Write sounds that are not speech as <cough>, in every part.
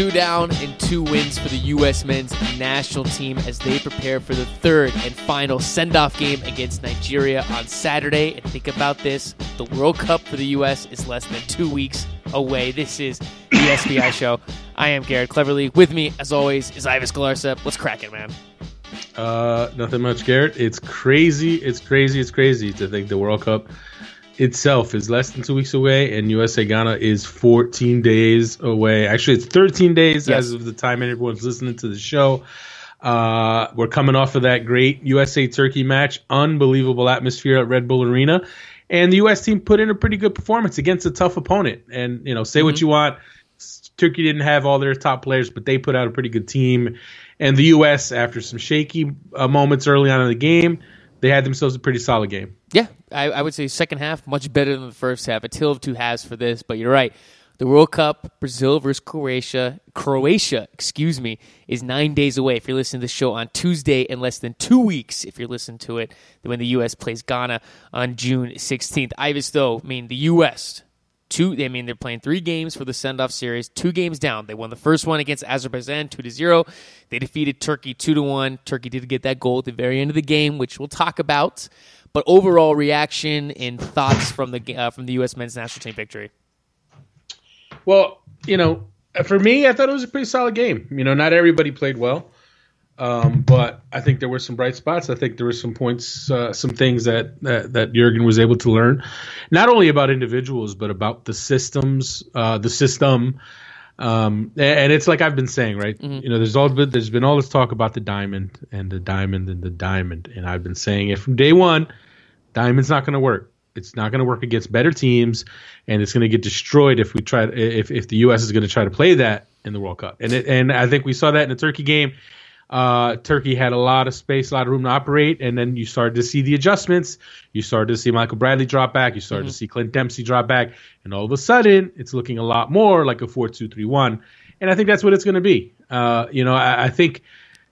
Two down and two wins for the U.S. men's national team as they prepare for the third and final send off game against Nigeria on Saturday. And think about this the World Cup for the U.S. is less than two weeks away. This is the SBI <laughs> show. I am Garrett Cleverly. With me, as always, is Ives Galarcep. What's cracking, man? Uh, nothing much, Garrett. It's crazy. It's crazy. It's crazy to think the World Cup itself is less than two weeks away, and USA Ghana is 14 days away. Actually, it's 13 days yes. as of the time everyone's listening to the show. Uh, we're coming off of that great USA Turkey match, unbelievable atmosphere at Red Bull Arena, and the U.S. team put in a pretty good performance against a tough opponent. And you know, say mm-hmm. what you want, Turkey didn't have all their top players, but they put out a pretty good team. And the U.S. after some shaky uh, moments early on in the game they had themselves a pretty solid game. I, I, would say second half much better than the first half. A tale of two halves for this, but you're right. The World Cup, Brazil versus Croatia, Croatia, excuse me, is nine days away. If you're listening to the show on Tuesday, in less than two weeks, if you're listening to it, when the U.S. plays Ghana on June 16th. Ives, though, I mean the U.S two. I mean, they're playing three games for the send-off series. Two games down. They won the first one against Azerbaijan, two to zero. They defeated Turkey two to one. Turkey did get that goal at the very end of the game, which we'll talk about. But overall reaction and thoughts from the uh, from the U.S. men's national team victory. Well, you know, for me, I thought it was a pretty solid game. You know, not everybody played well. Um, but I think there were some bright spots. I think there were some points, uh, some things that, that, that Jurgen was able to learn, not only about individuals but about the systems, uh, the system. Um, and it's like I've been saying, right? Mm-hmm. You know, there's all been, there's been all this talk about the diamond and the diamond and the diamond, and I've been saying it from day one. Diamond's not going to work. It's not going to work against better teams, and it's going to get destroyed if we try. If if the U.S. is going to try to play that in the World Cup, and it, and I think we saw that in the Turkey game uh, Turkey had a lot of space, a lot of room to operate, and then you started to see the adjustments. You started to see Michael Bradley drop back. You started mm-hmm. to see Clint Dempsey drop back, and all of a sudden, it's looking a lot more like a four-two-three-one. And I think that's what it's going to be. Uh, you know, I, I think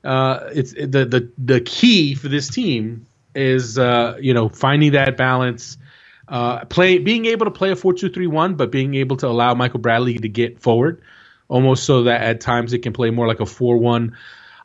uh, it's the the the key for this team is uh, you know finding that balance. Uh, play being able to play a four-two-three-one, but being able to allow Michael Bradley to get forward, almost so that at times it can play more like a four-one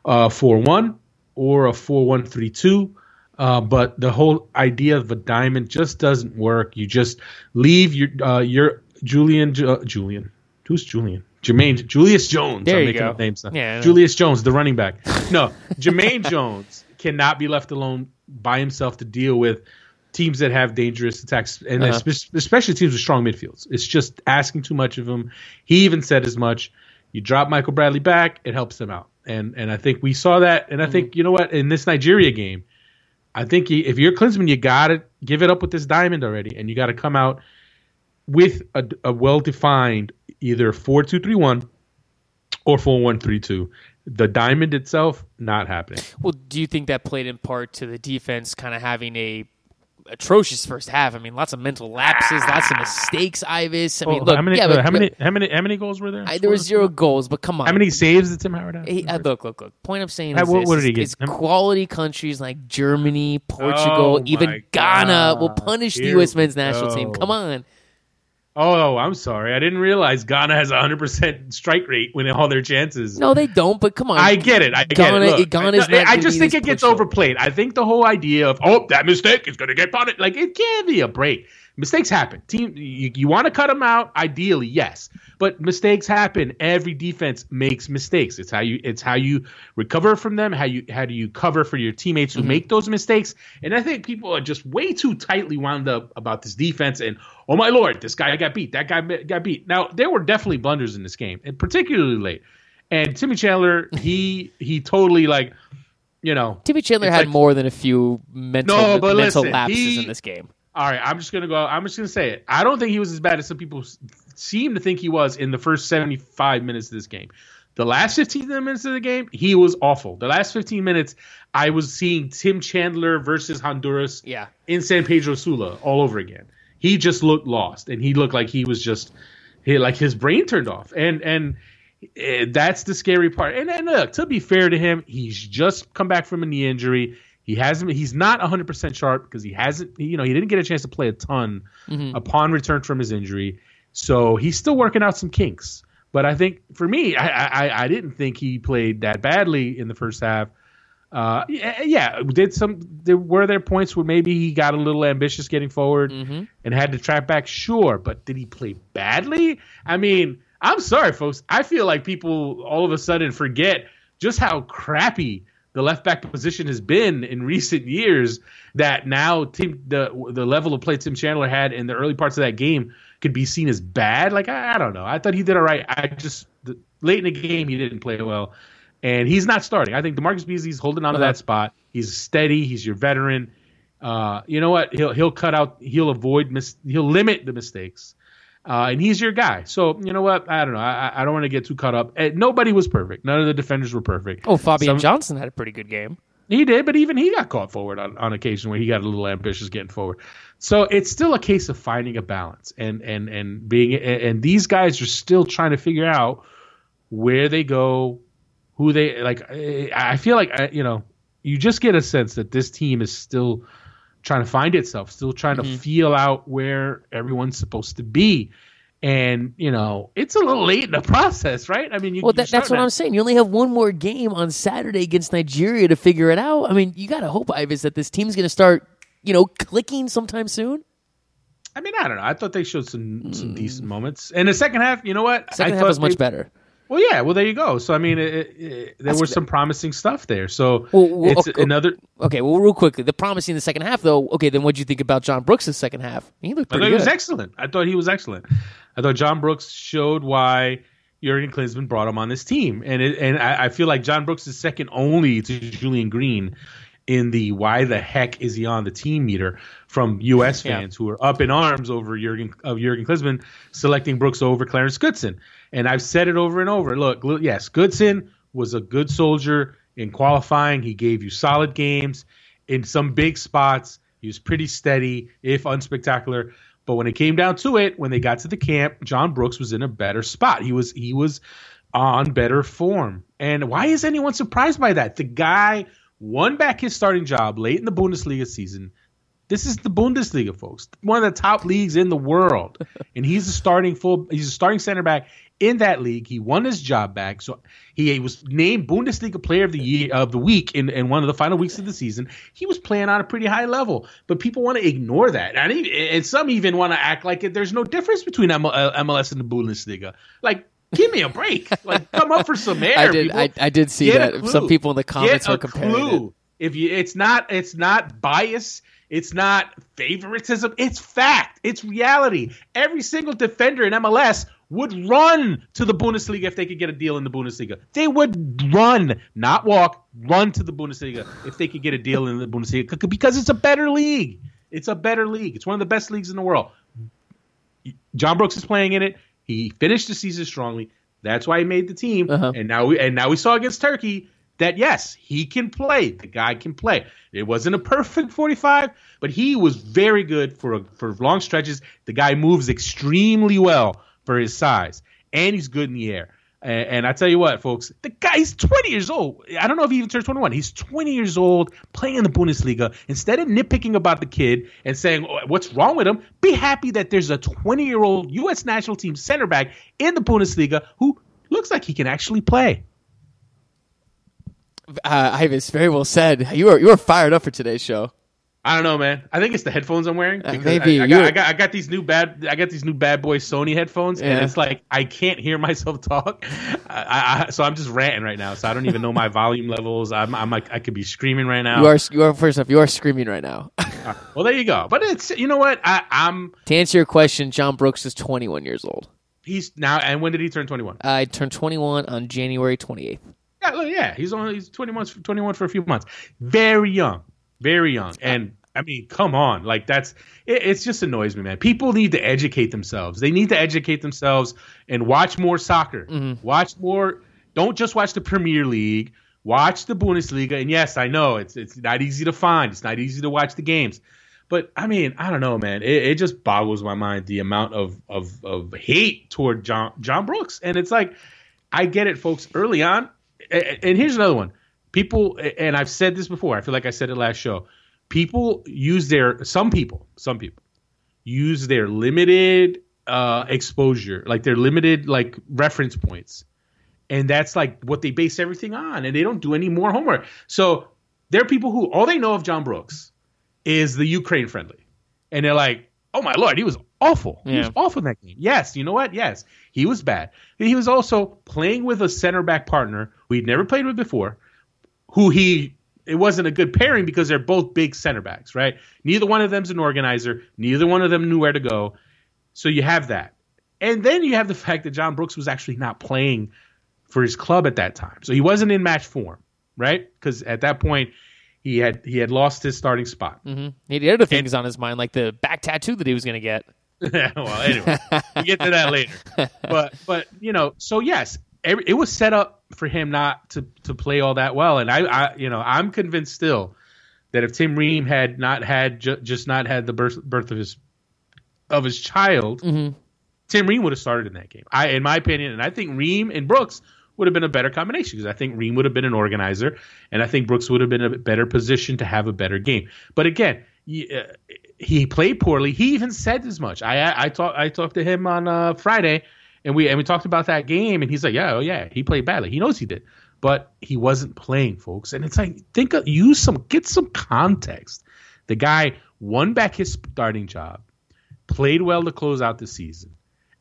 uh, 4 1 or a 4 1 3 2. Uh, but the whole idea of a diamond just doesn't work. You just leave your uh, your Julian uh, Julian. Who's Julian? Jermaine Julius Jones. There I'm you making go. up names now. Yeah, Julius Jones, the running back. No, <laughs> Jermaine Jones cannot be left alone by himself to deal with teams that have dangerous attacks, and uh-huh. especially teams with strong midfields. It's just asking too much of him. He even said as much. You drop Michael Bradley back, it helps them out and and I think we saw that. And I mm-hmm. think you know what in this Nigeria game, I think if you're Klinsmann, you got to give it up with this diamond already, and you got to come out with a, a well defined either four two three one or four one three two. The diamond itself not happening. Well, do you think that played in part to the defense kind of having a atrocious first half. I mean, lots of mental lapses, lots of mistakes. Ives. I mean, oh, look, how many, yeah, uh, but, how many, how many, how many goals were there? I, there were zero goals, but come on. How many saves did Tim Howard have? He, uh, look, look, look. Point I'm saying is, what, what did he get? quality countries like Germany, Portugal, oh, even Ghana God. will punish Here the U.S. men's national team. Come on. Oh, I'm sorry. I didn't realize Ghana has a 100% strike rate when all their chances. No, they don't, but come on. I get it. I Ghana, get it. Look, Ghana's I, I just think it gets overplayed. I think the whole idea of, oh, that mistake is going to get punished. Like, it can't be a break. Mistakes happen. Team, you, you want to cut them out, ideally, yes, but mistakes happen. Every defense makes mistakes. It's how you it's how you recover from them. How you how do you cover for your teammates who mm-hmm. make those mistakes? And I think people are just way too tightly wound up about this defense. And oh my lord, this guy got beat. That guy got beat. Now there were definitely blunders in this game, and particularly late. And Timmy Chandler, he he totally like you know. Timmy Chandler had like, more than a few mental no, mental listen, lapses he, in this game all right, I'm just gonna go. I'm just gonna say it. I don't think he was as bad as some people seem to think he was in the first 75 minutes of this game. The last 15 minutes of the game, he was awful. The last 15 minutes, I was seeing Tim Chandler versus Honduras yeah. in San Pedro Sula all over again. He just looked lost, and he looked like he was just he, like his brain turned off. And and uh, that's the scary part. And, and look, to be fair to him, he's just come back from a knee injury. He hasn't. He's not 100 percent sharp because he hasn't. You know, he didn't get a chance to play a ton mm-hmm. upon return from his injury. So he's still working out some kinks. But I think for me, I, I, I didn't think he played that badly in the first half. Uh, yeah, did some there were there points where maybe he got a little ambitious getting forward Mm-hmm. and had to track back, sure, but did he play badly? I mean, I'm sorry, folks. I feel like people all of a sudden forget just how crappy the left back position has been in recent years. That now Tim, the the level of play Tim Chandler had in the early parts of that game could be seen as bad. Like I, I don't know. I thought he did all right. I just the, late in the game he didn't play well, and he's not starting. I think DaMarcus Beasley's holding on to Uh-huh. that spot. He's steady. He's your veteran. Uh, you know what? He'll he'll cut out. He'll avoid. Mis- he'll limit the mistakes. Uh, and he's your guy. So you know what? I don't know. I, I- don't want to get too caught up. Nobody was perfect. None of the defenders were perfect. Oh, Fabian Some- Johnson had a pretty good game. He did, but even he got caught forward on, on occasion where he got a little ambitious getting forward. So it's still a case of finding a balance and and and being and, these guys are still trying to figure out where they go, who they like. I I feel like you know you just get a sense that this team is still trying to find itself, still trying Mm-hmm. to feel out where everyone's supposed to be. And you know it's a little late in the <laughs> process, right? I mean, you, Well, that, that's what to- I'm saying. You only have one more game on Saturday against Nigeria to figure it out. I mean, you got to hope, Ives, that this team's going to start, you know, clicking sometime soon. I mean, I don't know. I thought they showed some some decent moments. And the second half, you know what? Second I half was much they- better. Well, yeah. Well, there you go. So I mean, it, it, there was good. some promising stuff there. So Well, well, it's okay. another. Okay, well, real quickly, the promising in the second half, though. Okay, then what'd you think about John Brooks' second half? He looked I thought pretty he was excellent. I thought he was excellent. I thought John Brooks showed why Jurgen Klinsmann brought him on this team, and it, and I, I feel like John Brooks is second only to Julian Green in the why the heck is he on the team meter from U.S. Yeah. fans who are up in arms over Jurgen of Jurgen Klinsmann selecting Brooks over Clarence Goodson. And I've said it over and over. Look, yes, Goodson was a good soldier in qualifying. He gave you solid games in some big spots. He was pretty steady, if unspectacular. But when it came down to it, when they got to the camp, John Brooks was in a better spot. He was he was on better form. And why is anyone surprised by that? The guy won back his starting job late in the Bundesliga season. This is the Bundesliga, folks. One of the top leagues in the world. And he's a starting full he's a starting center back in that league. He won his job back. So he was named Bundesliga player of the year of the week in, in one of the final weeks of the season. He was playing on a pretty high level. But people want to ignore that. And, even, and some even want to act like there's no difference between M- uh, MLS and the Bundesliga. Like Give me a break! <laughs> Like, come up for some air. I did. I, I did see Get that. Some people in the comments Get were comparing clue. it. If you, it's not, it's not bias. It's not favoritism. It's fact. It's reality. Every single defender in MLS would run to the Bundesliga if they could get a deal in the Bundesliga. They would run, not walk, run to the Bundesliga if they could get a deal in the Bundesliga because it's a better league. It's a better league. It's one of the best leagues in the world. John Brooks is playing in it. He finished the season strongly. That's why he made the team. Uh-huh. And now we and now we saw against Turkey that yes, he can play. The guy can play. It wasn't a perfect 45, but he was very good for for long stretches. The guy moves extremely well for his size, and he's good in the air. And, and I tell you what, folks, the guy's 20 years old. I don't know if he even turned 21. He's 20 years old, playing in the Bundesliga. Instead of nitpicking about the kid and saying "Oh, what's wrong with him, be happy that there's a 20 year old U.S. national team center back in the Bundesliga who looks like he can actually play. Uh, Ives, very well said. You were you were fired up for today's show. I don't know, man. I think it's the headphones I'm wearing. Uh, maybe. I, I, got, I got I got these new bad I got these new bad boy Sony headphones, and it's like I can't hear <laughs> myself talk. I, I, so I'm just ranting right now. So I don't even know my <laughs> volume levels. I'm, I'm like I could be screaming right now. You are you are first off. You are screaming right now. well, there you go. But it's you know what I, I'm. to answer your question, John Brooks is 21 years old. He's now. And when did he turn 21? I turned 21 on January 28th. Yeah, yeah. He's only he's 21 21 for a few months. Very young, very young. And I mean, come on, like that's it, it just annoys me, man. People need to educate themselves. They need to educate themselves and watch more soccer. Mm-hmm. Watch more. Don't just watch the Premier League. Watch the Bundesliga. And yes, I know it's it's not easy to find. It's not easy to watch the games. But I mean, I don't know, man. It, it just boggles my mind the amount of, of of hate toward John John Brooks. And it's like, I get it, folks. Early on, and here's another one. People, and I've said this before. I feel like I said it last show. People use their some people, some people use their limited uh, exposure, like they're limited like reference points, and that's like what they base everything on, and they don't do any more homework. So there are people who all they know of John Brooks is the Ukraine friendly, and they're like, "Oh my lord, he was awful. He was awful in that game." Yes, you know what? Yes, he was bad. He was also playing with a center back partner who he'd never played with before, who he it wasn't a good pairing because they're both big center backs, right? Neither one of them's an organizer. Neither one of them knew where to go. So you have that. And then you have the fact that John Brooks was actually not playing for his club at that time. So he wasn't in match form, right? Because at that point he had he had lost his starting spot. hmm He had other things on his mind, like the back tattoo that he was going to get. <laughs> well, anyway, we'll get to that later. But but you know, so yes, every, it was set up for him not to to play all that well, and I, I you know I'm convinced still that if Tim Ream had not had ju- just not had the birth birth of his of his child, Mhm. Tim Ream would have started in that game. I, in my opinion, and I think Ream and Brooks would have been a better combination because I think Ream would have been an organizer, and I think Brooks would have been a better position to have a better game. But again, uh, he played poorly. He even said as much. I I, talked I talked to him on uh, Friday, and we and we talked about that game, and he's like, yeah, oh yeah, he played badly. He knows he did, but he wasn't playing, folks. And it's like think of, use some get some context. The guy won back his starting job, played well to close out the season,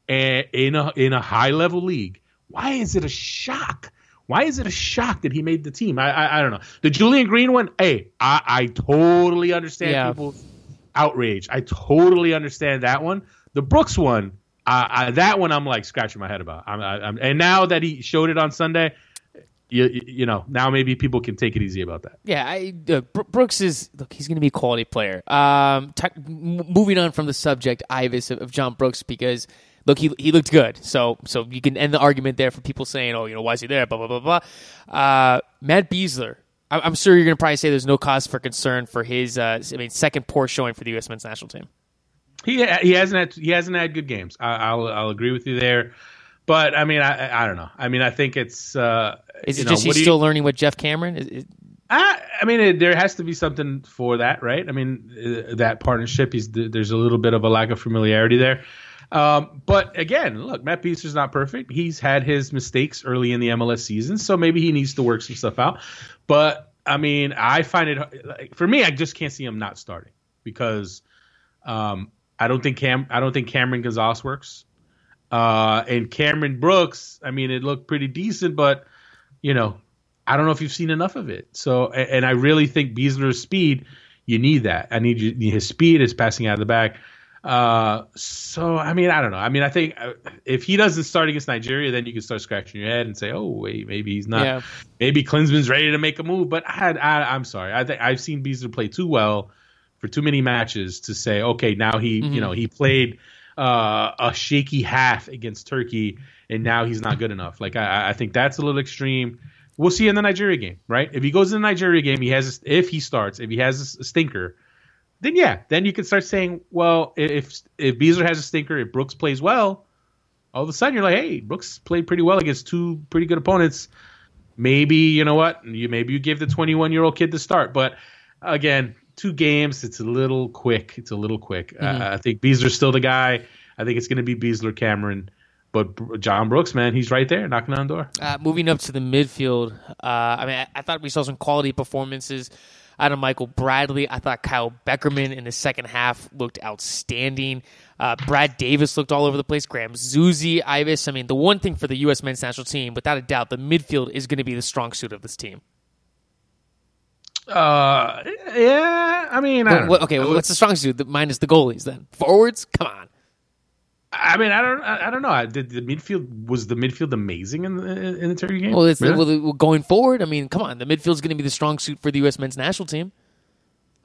and in a in a high level league. Why is it a shock? Why is it a shock that he made the team? I I, I don't know. The Julian Green one, hey, I, I totally understand Yeah. people's outrage. I totally understand that one. The Brooks one, I, I, that one, I'm like scratching my head about. I'm, I, I'm, and now that he showed it on Sunday, you, you know now maybe people can take it easy about that. Yeah, I, uh, Brooks is look. He's going to be a quality player. Um, t- moving on from the subject, Ives of, of John Brooks, because look, he he looked good. So so you can end the argument there for people saying, oh, you know, why is he there? Blah blah blah blah. Uh, Matt Besler. I'm sure you're going to probably say there's no cause for concern for his. Uh, I mean, second poor showing for the U.S. men's national team. He he hasn't had he hasn't had good games. I, I'll I'll agree with you there. But I mean, I I don't know. I mean, I think it's. Uh, Is it know, just he's do you- still learning with Geoff Cameron? Is, is, I, I mean, it, there has to be something for that, right? I mean, uh, that partnership. He's there's a little bit of a lack of familiarity there. Um, but again, look, Matt Besler's not perfect. He's had his mistakes early in the MLS season, so maybe he needs to work some stuff out. But I mean, I find it like, for me, I just can't see him not starting because um, I don't think Cam, I don't think Cameron Gonzalez works. Uh, and Cameron Brooks, I mean, it looked pretty decent, but you know, I don't know if you've seen enough of it. So, a- and I really think Besler's speed, you need that. I need you, his speed, his passing out of the back. Uh, so I mean, I don't know. I mean, I think uh, if he doesn't start against Nigeria, then you can start scratching your head and say, "Oh, wait, maybe he's not. Yeah. Maybe Klinsmann's ready to make a move." But I, I, I'm sorry. I think I've seen Besler play too well for too many matches to say, "Okay, now he, you know, he played uh, a shaky half against Turkey, and now he's not good enough." Like I, I think that's a little extreme. We'll see in the Nigeria game, right? If he goes in the Nigeria game, he has if he starts, if he has a stinker, then yeah, then you can start saying, well, if if Beasley has a stinker, if Brooks plays well, all of a sudden you're like, hey, Brooks played pretty well against two pretty good opponents. Maybe you know what? You maybe you give the 21 year old kid the start, but again, two games, it's a little quick. It's a little quick. Uh, I think Besler's still the guy. I think it's going to be Besler, Cameron, but John Brooks, man, he's right there knocking on the door. Uh, moving up to the midfield, uh, I mean, I, I thought we saw some quality performances out of Michael Bradley. I thought Kyle Beckerman in the second half looked outstanding. Uh, Brad Davis looked all over the place. Graham Zusi, Ives. I mean, the one thing for the U.S. men's national team, without a doubt, the midfield is going to be the strong suit of this team. Uh, yeah, I mean, I What- what- okay, what's the strong suit? The, minus the goalies, then. Forwards? Come on. I mean, I don't, I don't know. I- Did the midfield was the midfield amazing in the in the Turkey game? Well, it's Really? well, going forward. I mean, come on, the midfield's going to be the strong suit for the U.S. men's national team.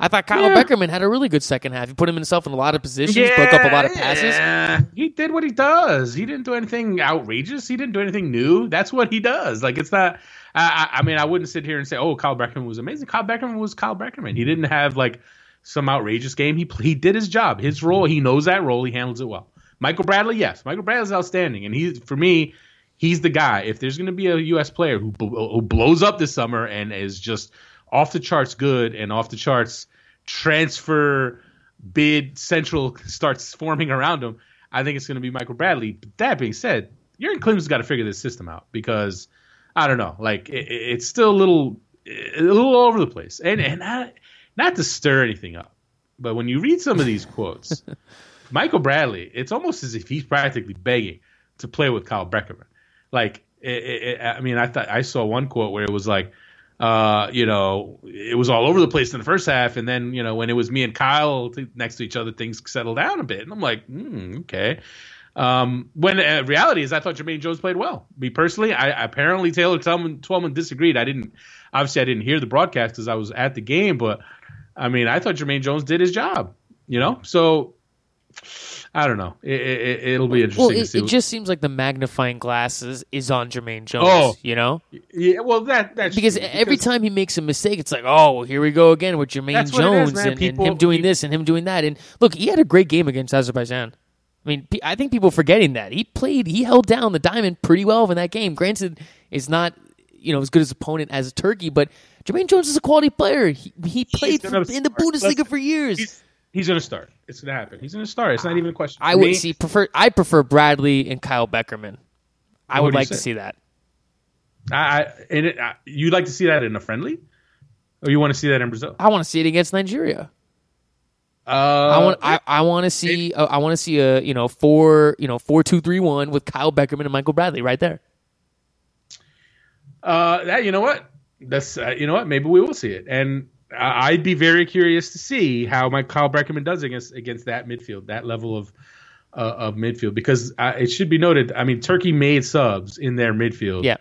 I thought Kyle Yeah. Beckerman had a really good second half. He put himself in a lot of positions, broke up a lot of passes. yeah. He did what he does. He didn't do anything outrageous. He didn't do anything new. That's what he does. Like it's not. I, I I mean, I wouldn't sit here and say, "Oh, Kyle Beckerman was amazing." Kyle Beckerman was Kyle Beckerman. He didn't have like some outrageous game. He he did his job, his role. He knows that role. He handles it well. Michael Bradley, yes, Michael Bradley's outstanding, and he for me, he's the guy. If there's going to be a U.S. player who who blows up this summer and is just off the charts good and off the charts transfer bid central starts forming around him, I think it's going to be Michael Bradley. But that being said, Jurgen Klinsmann's got to figure this system out because I don't know, like it, it's still a little a little all over the place, and and not, not to stir anything up, but when you read some of these quotes, <laughs> Michael Bradley, it's almost as if he's practically begging to play with Kyle Beckerman. Like, it, it, I mean, I thought I saw one quote where it was like, uh, you know, it was all over the place in the first half, and then you know when it was me and Kyle next to each other, things settled down a bit, and I'm like, mm, okay. Um, when uh, reality is, I thought Jermaine Jones played well. Me personally, I apparently Taylor Twelman, Twellman disagreed. I didn't, obviously, I didn't hear the broadcast because I was at the game, but I mean, I thought Jermaine Jones did his job. You know, so I don't know. It, will it, be interesting. Well, it, it, just seems like the magnifying glasses is on Jermaine Jones. Oh, you know. Yeah. Well, that that's because every time he makes a mistake, it's like, oh, well, here we go again with Jermaine Jones is, and, People, and, him doing this and him doing that. And look, he had a great game against Azerbaijan. I mean, I think people forgetting that he played, he held down the diamond pretty well in that game. Granted, it's not you know as good as opponent as Turkey, but Jermaine Jones is a quality player. He, he played for, in the Bundesliga for years. He's, going to start. It's going to happen. He's going to start. It's not even a question. I would see prefer. I prefer Bradley and Kyle Beckerman. I would like to see that. I, I and it, I, you'd like to see that in a friendly, or you want to see that in Brazil? I want to see it against Nigeria. Uh, I want I, I want to see uh, I want to see a you know four you know four two three one with Kyle Beckerman and Michael Bradley right there. Uh, that you know what that's uh, you know what maybe we will see it, and I'd be very curious to see how my Kyle Beckerman does against against that midfield, that level of uh, of midfield, because uh, it should be noted. I mean, Turkey made subs in their midfield, yeah.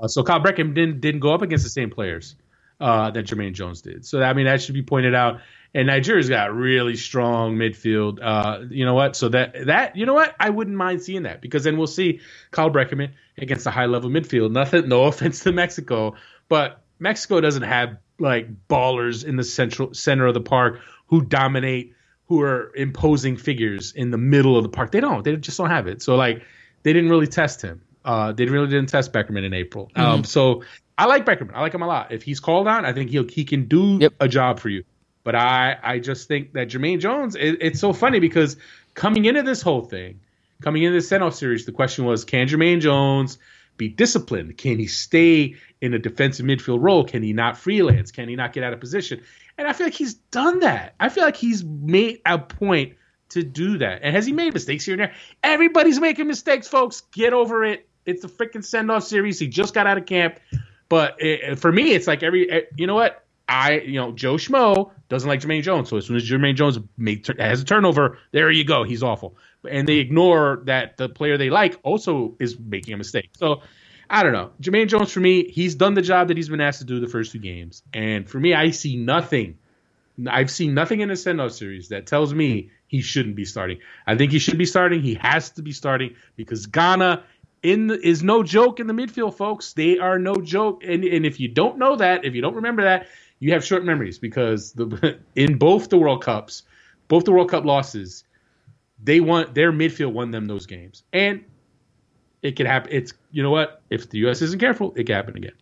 Uh, so Kyle Beckerman didn't didn't go up against the same players uh, that Jermaine Jones did. So I mean, that should be pointed out. And Nigeria's got really strong midfield. Uh, you know what? So that that you know what? I wouldn't mind seeing that because then we'll see Kyle Beckerman against a high level midfield. Nothing, no <laughs> offense to Mexico, but Mexico doesn't have like ballers in the central center of the park who dominate, who are imposing figures in the middle of the park. They don't. They just don't have it. So like they didn't really test him. Uh, they really didn't test Beckerman in April. Mm-hmm. Um, so I like Beckerman. I like him a lot. If he's called on, I think he'll he can do yep. a job for you. But I I just think that Jermaine Jones. It, it's so funny because coming into this whole thing, coming into the send off series, the question was can Jermaine Jones be disciplined? Can he stay in a defensive midfield role? Can he not freelance? Can he not get out of position? And I feel like he's done that. I feel like he's made a point to do that. And has he made mistakes here and there? Everybody's making mistakes, folks. Get over it. It's a freaking send off series. He just got out of camp. But it, for me, it's like every, eh, you know what? I, you know, Joe Schmo doesn't like Jermaine Jones. So as soon as Jermaine Jones make, has a turnover, there you go. He's awful. And they ignore that the player they like also is making a mistake. So I don't know. Jermaine Jones, for me, he's done the job that he's been asked to do the first two games. And for me, I see nothing. I've seen nothing in the send off series that tells me he shouldn't be starting. I think he should be starting. He has to be starting because Ghana in the, is no joke in the midfield, folks. They are no joke. And, and if you don't know that, if you don't remember that, you have short memories because the <laughs> in both the World Cups, both the World Cup losses, they won their midfield won them those games. And it could happen. It's you know what? If the U.S. isn't careful, it can happen again.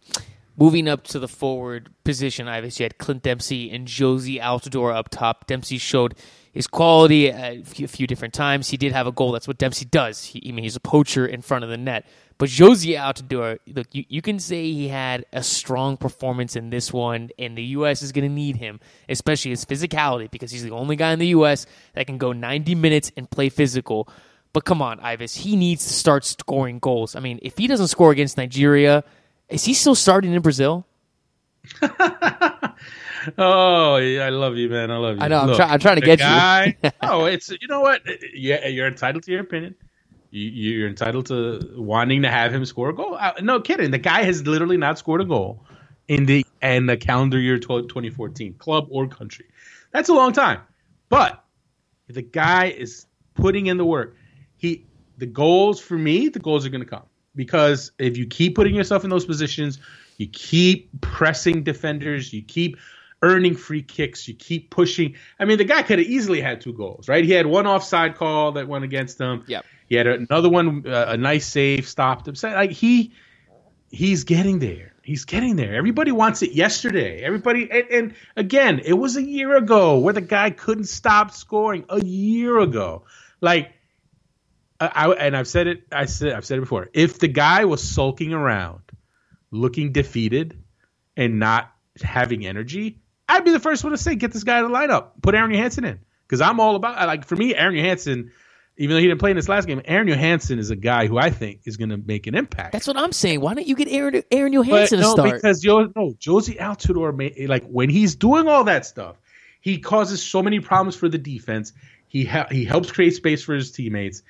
Moving up to the forward position, obviously you had Clint Dempsey and Jozy Altidore up top. Dempsey showed his quality a few, different times. He did have a goal. That's what Dempsey does. He, I mean, he's a poacher in front of the net. But Jozy Altidore, look, you, you can say he had a strong performance in this one, and the U.S. is going to need him, especially his physicality, because he's the only guy in the U.S. that can go 90 minutes and play physical. But come on, Ives, he needs to start scoring goals. I mean, if he doesn't score against Nigeria, is he still starting in Brazil? <laughs> oh, yeah, I love you, man. I love you. I know. I'm, try, I'm trying to get guy, <laughs> you. oh, it's you know what? Yeah, you're entitled to your opinion. You, are entitled to wanting to have him score a goal. Uh, no kidding. The guy has literally not scored a goal in the in the calendar year 2014, club or country. That's a long time. But the guy is putting in the work he the goals for me, the goals are going to come because if you keep putting yourself in those positions, you keep pressing defenders, you keep earning free kicks, you keep pushing. I mean, the guy could have easily had two goals, right? He had one offside call that went against him. Yep. He had another one, uh, a nice save, stopped him. So, like he, he's getting there. He's getting there. Everybody wants it yesterday. Everybody, and, and again, it was a year ago where the guy couldn't stop scoring. A year ago, like I, I and I've said it. I said I've said it before. If the guy was sulking around, looking defeated, and not having energy, I'd be the first one to say, get this guy to the lineup. Put Aron Johannsson in because I'm all about like for me, Aron Johannsson. Even though he didn't play in this last game, Aron Johannsson is a guy who I think is going to make an impact. That's what I'm saying. Why don't you get Aaron Aron Johannsson no, to start? because Yo, no, Jozy Altidore, may, like when he's doing all that stuff, he causes so many problems for the defense. He ha- he helps create space for his teammates.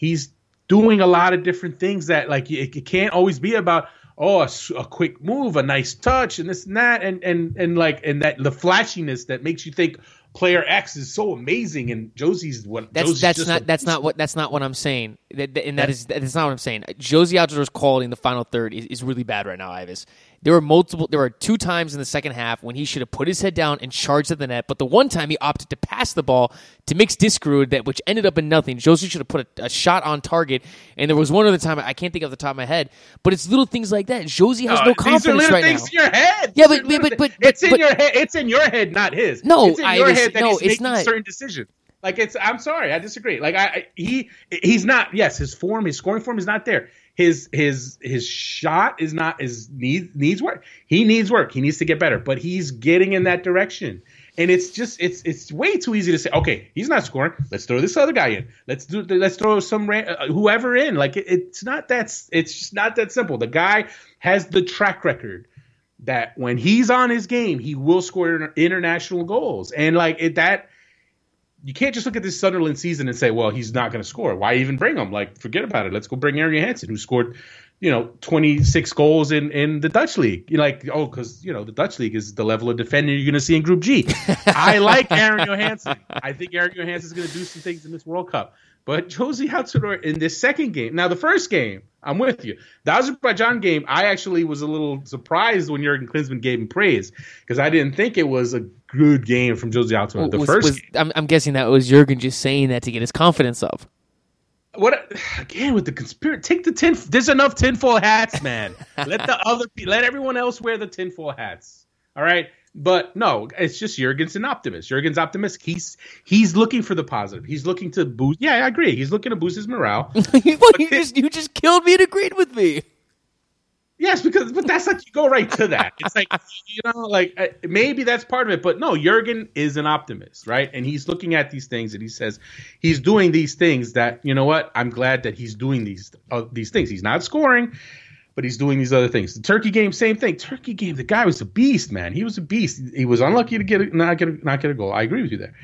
He's doing a lot of different things that like it, it can't always be about oh a, a, quick move, a nice touch, and this and that, and and and like and that the flashiness that makes you think player X is so amazing, and Jozy's what that's Jozy's that's not that's not what that's not what I'm saying. That, that, and that is that's not what I'm saying. Jozy Altidore's quality in the final third is, is really bad right now, Ives. There were multiple. There were two times in the second half when he should have put his head down and charged at the net. But the one time he opted to pass the ball to Mix Diskerud, that which ended up in nothing. Jozy should have put a, a, shot on target. And there was one other time I can't think of the top of my head. But it's little things like that. Jozy has uh, no confidence these are little right things now. in your head. Yeah, but but, but, but it's in but, your head. It's in your head, not his. No, it's in I your just- head that no, he's making not. certain decisions. Like it's. I'm sorry, I disagree. Like I, I he he's not. Yes, his form, his scoring form is not there. His his his shot is not is needs needs work. He needs work. He needs to get better. But he's getting in that direction. And it's just it's it's way too easy to say. Okay, he's not scoring. Let's throw this other guy in. Let's do let's throw some uh, whoever in. Like it, it's not that it's just not that simple. The guy has the track record that when he's on his game, he will score inter- international goals. And like it, that, you can't just look at this Sunderland season and say, well, he's not going to score. Why even bring him? Like, forget about it. Let's go bring Aaron Hansen, who scored, you know, 26 goals in, in the Dutch league. You're like, oh, because, you know, the Dutch league is the level of defender you're going to see in Group G. <laughs> I like Aron Johannsson. I think Aron Johannsson is going to do some things in this World Cup. But Jozy Altidore in this second game, now the first game, I'm with you. The Azerbaijan game, I actually was a little surprised when Jurgen Klinsmann gave him praise because I didn't think it was a good game from Jozy Altidore. The was- first was- I'm, I'm guessing that was Jurgen just saying that to get his confidence up. what again with the conspiracy? Take the tin. There's enough tinfoil hats, man. <laughs> let the other pe- let everyone else wear the tinfoil hats. All right. But no, it's just Jurgen's an optimist. Jurgen's optimistic. He's he's looking for the positive. He's looking to boost. Yeah, I agree. He's looking to boost his morale. <laughs> well, you just you just killed me and agreed with me. Yes, because but that's like you go right to that. It's like <laughs> you know, like uh, maybe that's part of it, but no, Jurgen is an optimist, right? And he's looking at these things and he says he's doing these things that you know what? I'm glad that he's doing these uh, these things. He's not scoring, but he's doing these other things. The Turkey game, same thing. Turkey game, the guy was a beast, man. He was a beast. He was unlucky to get a, not get a, not get a goal. I agree with you there.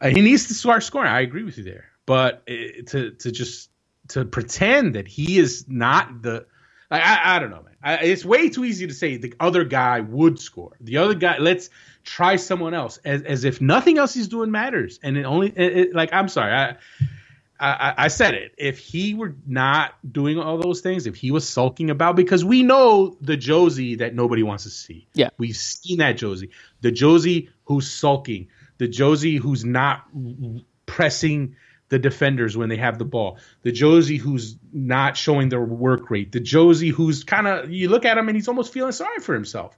Uh, he needs to start scoring. I agree with you there. But uh, to to just to pretend that he is not the I, I, I don't know, man. I, it's way too easy to say the other guy would score. The other guy, let's try someone else, as, as if nothing else he's doing matters. And it only, it, it- like, I'm sorry, I, I, I said it. If he were not doing all those things, if he was sulking about, because we know the Jozy that nobody wants to see. Yeah. we've seen that Jozy, the Jozy who's sulking, the Jozy who's not pressing the defenders when they have the ball. The Jozy who's not showing their work rate. The Jozy who's kind of you look at him and he's almost feeling sorry for himself.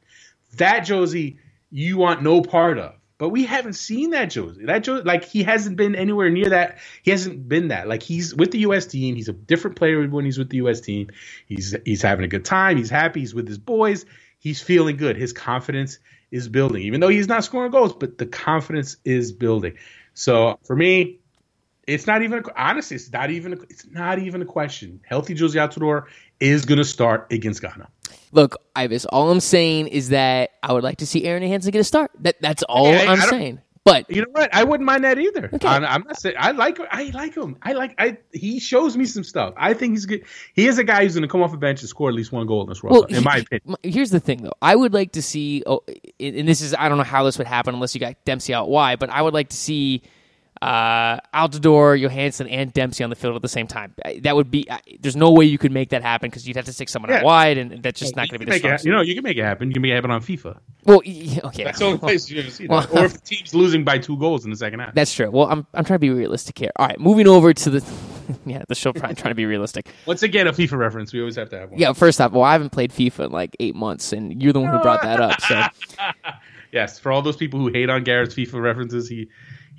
That Jozy you want no part of. But we haven't seen that Jozy. That Jozy, like he hasn't been anywhere near that. He hasn't been that. Like he's with the U.S. team. He's a different player when he's with the U.S. team. He's he's having a good time. He's happy. He's with his boys. He's feeling good. His confidence is building, even though he's not scoring goals. But the confidence is building. So for me, it's not even a, honestly. It's not even. A, it's not even a question. Healthy Jozy Altidore is going to start against Ghana. Look, Ives, all I'm saying is that I would like to see Aaron Hansen get a start. That that's all I- I'm I saying. But You know what? I wouldn't mind that either. Okay. I'm, I'm not saying I like. I like him. I like. I he shows me some stuff. I think he's good. He is a guy who's going to come off the bench and score at least one goal in this World well, Cup, in my opinion. here's the thing, though. I would like to see, oh, and this is I don't know how this would happen unless you got Dempsey out wide, but I would like to see uh, Altidore, Johannsson, and Dempsey on the field at the same time. Uh, That would be. Uh, there's no way you could make that happen because you'd have to stick someone out wide, and that's just not going to be the strong you know, you can make it happen. You can make it happen on FIFA. Well, okay. That's the only Well, place you're going to see that. well- or if <laughs> the team's losing by two goals in the second half. That's true. Well, I'm I'm trying to be realistic here. All right, moving over to the <laughs> yeah the show. Trying trying to be realistic. Once again, a FIFA reference. We always have to have one. Yeah, first off, well, I haven't played FIFA in like eight months, and you're the one who brought that up. So <laughs> Yes, for all those people who hate on Garrett's FIFA references, he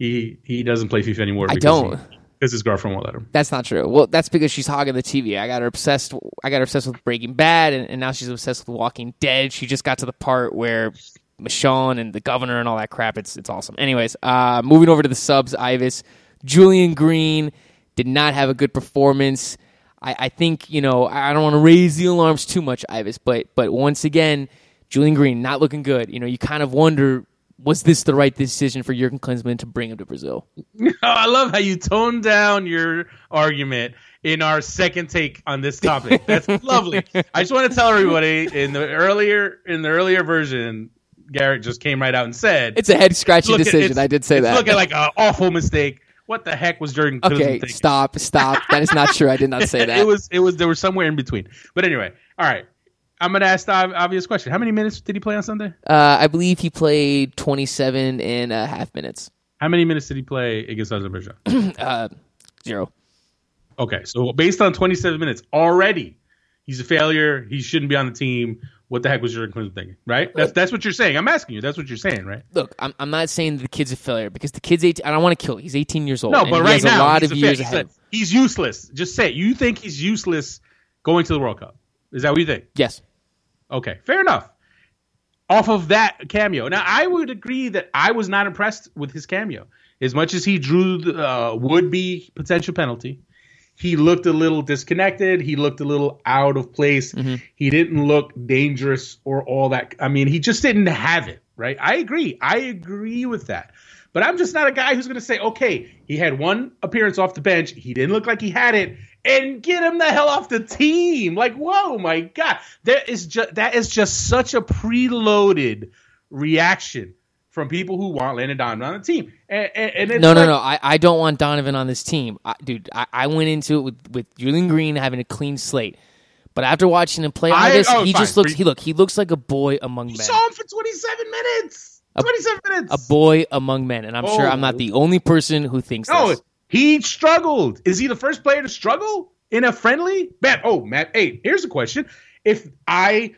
he he doesn't play FIFA anymore. I because don't. He, because his girlfriend won't let him. That's not true. Well, that's because she's hogging the TV. I got her obsessed. I got her obsessed with Breaking Bad, and, and now she's obsessed with Walking Dead. She just got to the part where Michonne and the governor and all that crap. It's it's awesome. Anyways, uh, moving over to the subs, Ives, Julian Green did not have a good performance. I, I think you know I don't want to raise the alarms too much, Ives, but but once again, Julian Green not looking good. You know, you kind of wonder was this the right decision for Jurgen Klinsmann to bring him to Brazil? <laughs> I love how you toned down your argument in our second take on this topic. That's <laughs> lovely. I just want to tell everybody in the earlier in the earlier version, Garrett just came right out and said it's a head scratching decision. I did say it's that. Looking like an awful mistake. What the heck was Jurgen? Okay, stop, stop. That is not true. I did not say <laughs> that. it was. It was. There was somewhere in between. But anyway, all right. I'm gonna ask the obvious question. How many minutes did he play on Sunday? Uh, I believe he played 27 and a half minutes. How many minutes did he play against Azerbaijan? <clears throat> uh, zero. Okay, so based on 27 minutes already, he's a failure. He shouldn't be on the team. What the heck was Jurgen Klinsmann thinking? Right? That's that's what you're saying. I'm asking you. That's what you're saying, right? Look, I'm, I'm not saying the kid's a failure because the kid's 18. I don't want to kill. Him. He's 18 years old. No, but right now, a lot he's of a years ahead. A, he's useless. Just say it. You think he's useless going to the World Cup? Is that what you think? Yes. Okay, fair enough. Off of that cameo, now I would agree that I was not impressed with his cameo as much as he drew the uh, would-be potential penalty. He looked a little disconnected. He looked a little out of place. Mm-hmm. He didn't look dangerous or all that. I mean, he just didn't have it. Right? I agree. I agree with that. But I'm just not a guy who's going to say, okay, he had one appearance off the bench. He didn't look like he had it, and get him the hell off the team. Like, whoa, my god, that is just that is just such a preloaded reaction from people who want Landon Donovan on the team. And, and, and no, like, no, no. I, I don't want Donovan on this team, I, dude. I, I went into it with with Julian Green having a clean slate. But after watching him play I- this, oh, he fine. just looks. He look. He looks like a boy among You men. saw him for 27 minutes. 27 minutes. A boy among men, and I'm sure I'm not Oh. the only person who thinks No, this. He struggled. Is he the first player to struggle in a friendly? Matt, oh, Matt, hey, here's a question. If I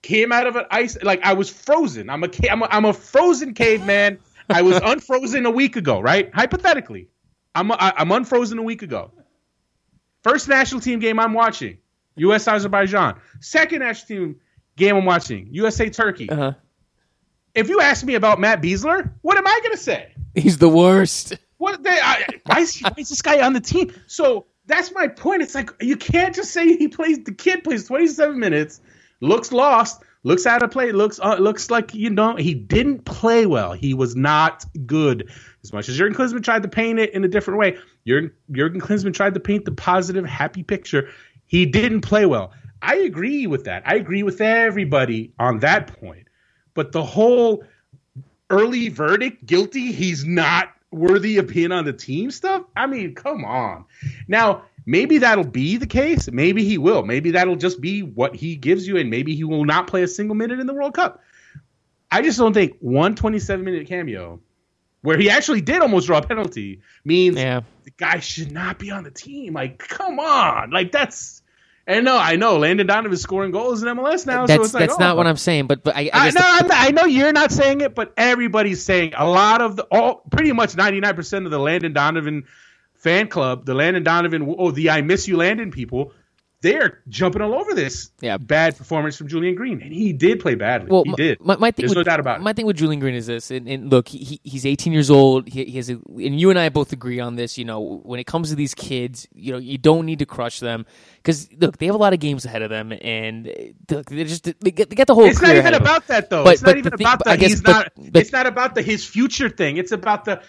came out of an ice, like I was frozen, I'm a, I'm a, I'm a frozen caveman. I was <laughs> unfrozen a week ago, right? Hypothetically, I'm, a, I'm unfrozen a week ago. First national team game I'm watching, U.S. Azerbaijan. Second national team game I'm watching, USA Turkey. Uh-huh. If you ask me about Matt Besler, what am I going to say? He's the worst. What they, I, why, is, why is this guy on the team? So that's my point. It's like you can't just say he plays. The kid plays 27 minutes, looks lost, looks out of play, looks uh, looks like you know he didn't play well. He was not good. As much as Jurgen Klinsmann tried to paint it in a different way, Jurgen, Jurgen Klinsmann tried to paint the positive, happy picture. He didn't play well. I agree with that. I agree with everybody on that point. But the whole early verdict, guilty, he's not worthy of being on the team stuff. I mean, come on. Now, maybe that'll be the case. Maybe he will. Maybe that'll just be what he gives you, and maybe he will not play a single minute in the World Cup. I just don't think one 27 minute cameo where he actually did almost draw a penalty means Yeah. the guy should not be on the team. Like, come on. Like, that's. And no, I know Landon Donovan is scoring goals in MLS now. so it's like, that's oh, not what I'm saying. But but I, I I, no, the- not- I know you're not saying it, but everybody's saying a lot of the all pretty much 99% of the Landon Donovan fan club, the Landon Donovan, oh, the I miss you Landon people, they're jumping all over this Yeah. bad performance from Julian Green, and he did play badly. Well, he my, did. My, my thing There's with, no doubt about it. My thing with Julian Green is this, and, and look, he, he- he's 18 years old. He, he has, a, and you and I both agree on this. You know, when it comes to these kids, you know, you don't need to crush them because look, they have a lot of games ahead of them, and uh, look, they just they get, they get the whole. it's not even about that though. But- it's not even thing- about but the guess- he's but- not. but- it's not about the his future thing. It's about the.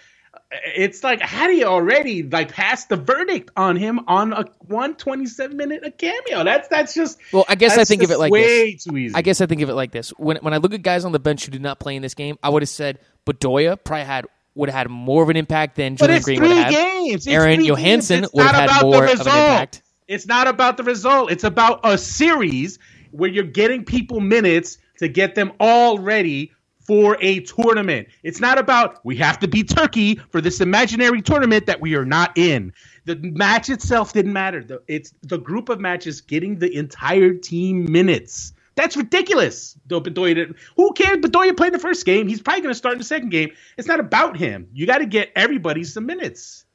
It's like how do you already like pass the verdict on him on a one twenty seven minute a cameo? That's that's just. Well, I guess I think of it like way this. too easy. I guess I think of it like this. When when I look at guys on the bench who did not play in this game, I would have said Bedoya probably had would have had more of an impact than But Julian it's Green three would have games. It's Aaron three Johannsson games. It's would have not had about the more of an result. impact. It's not about the result. It's about a series where you're getting people minutes to get them all ready for a tournament. It's not about we have to beat Turkey for this imaginary tournament that we are not in. The match itself didn't matter. The, it's the group of matches getting the entire team minutes. That's ridiculous. Though Bedoya Who cares? Bedoya played the first game. He's probably going to start in the second game. It's not about him. You got to get everybody some minutes.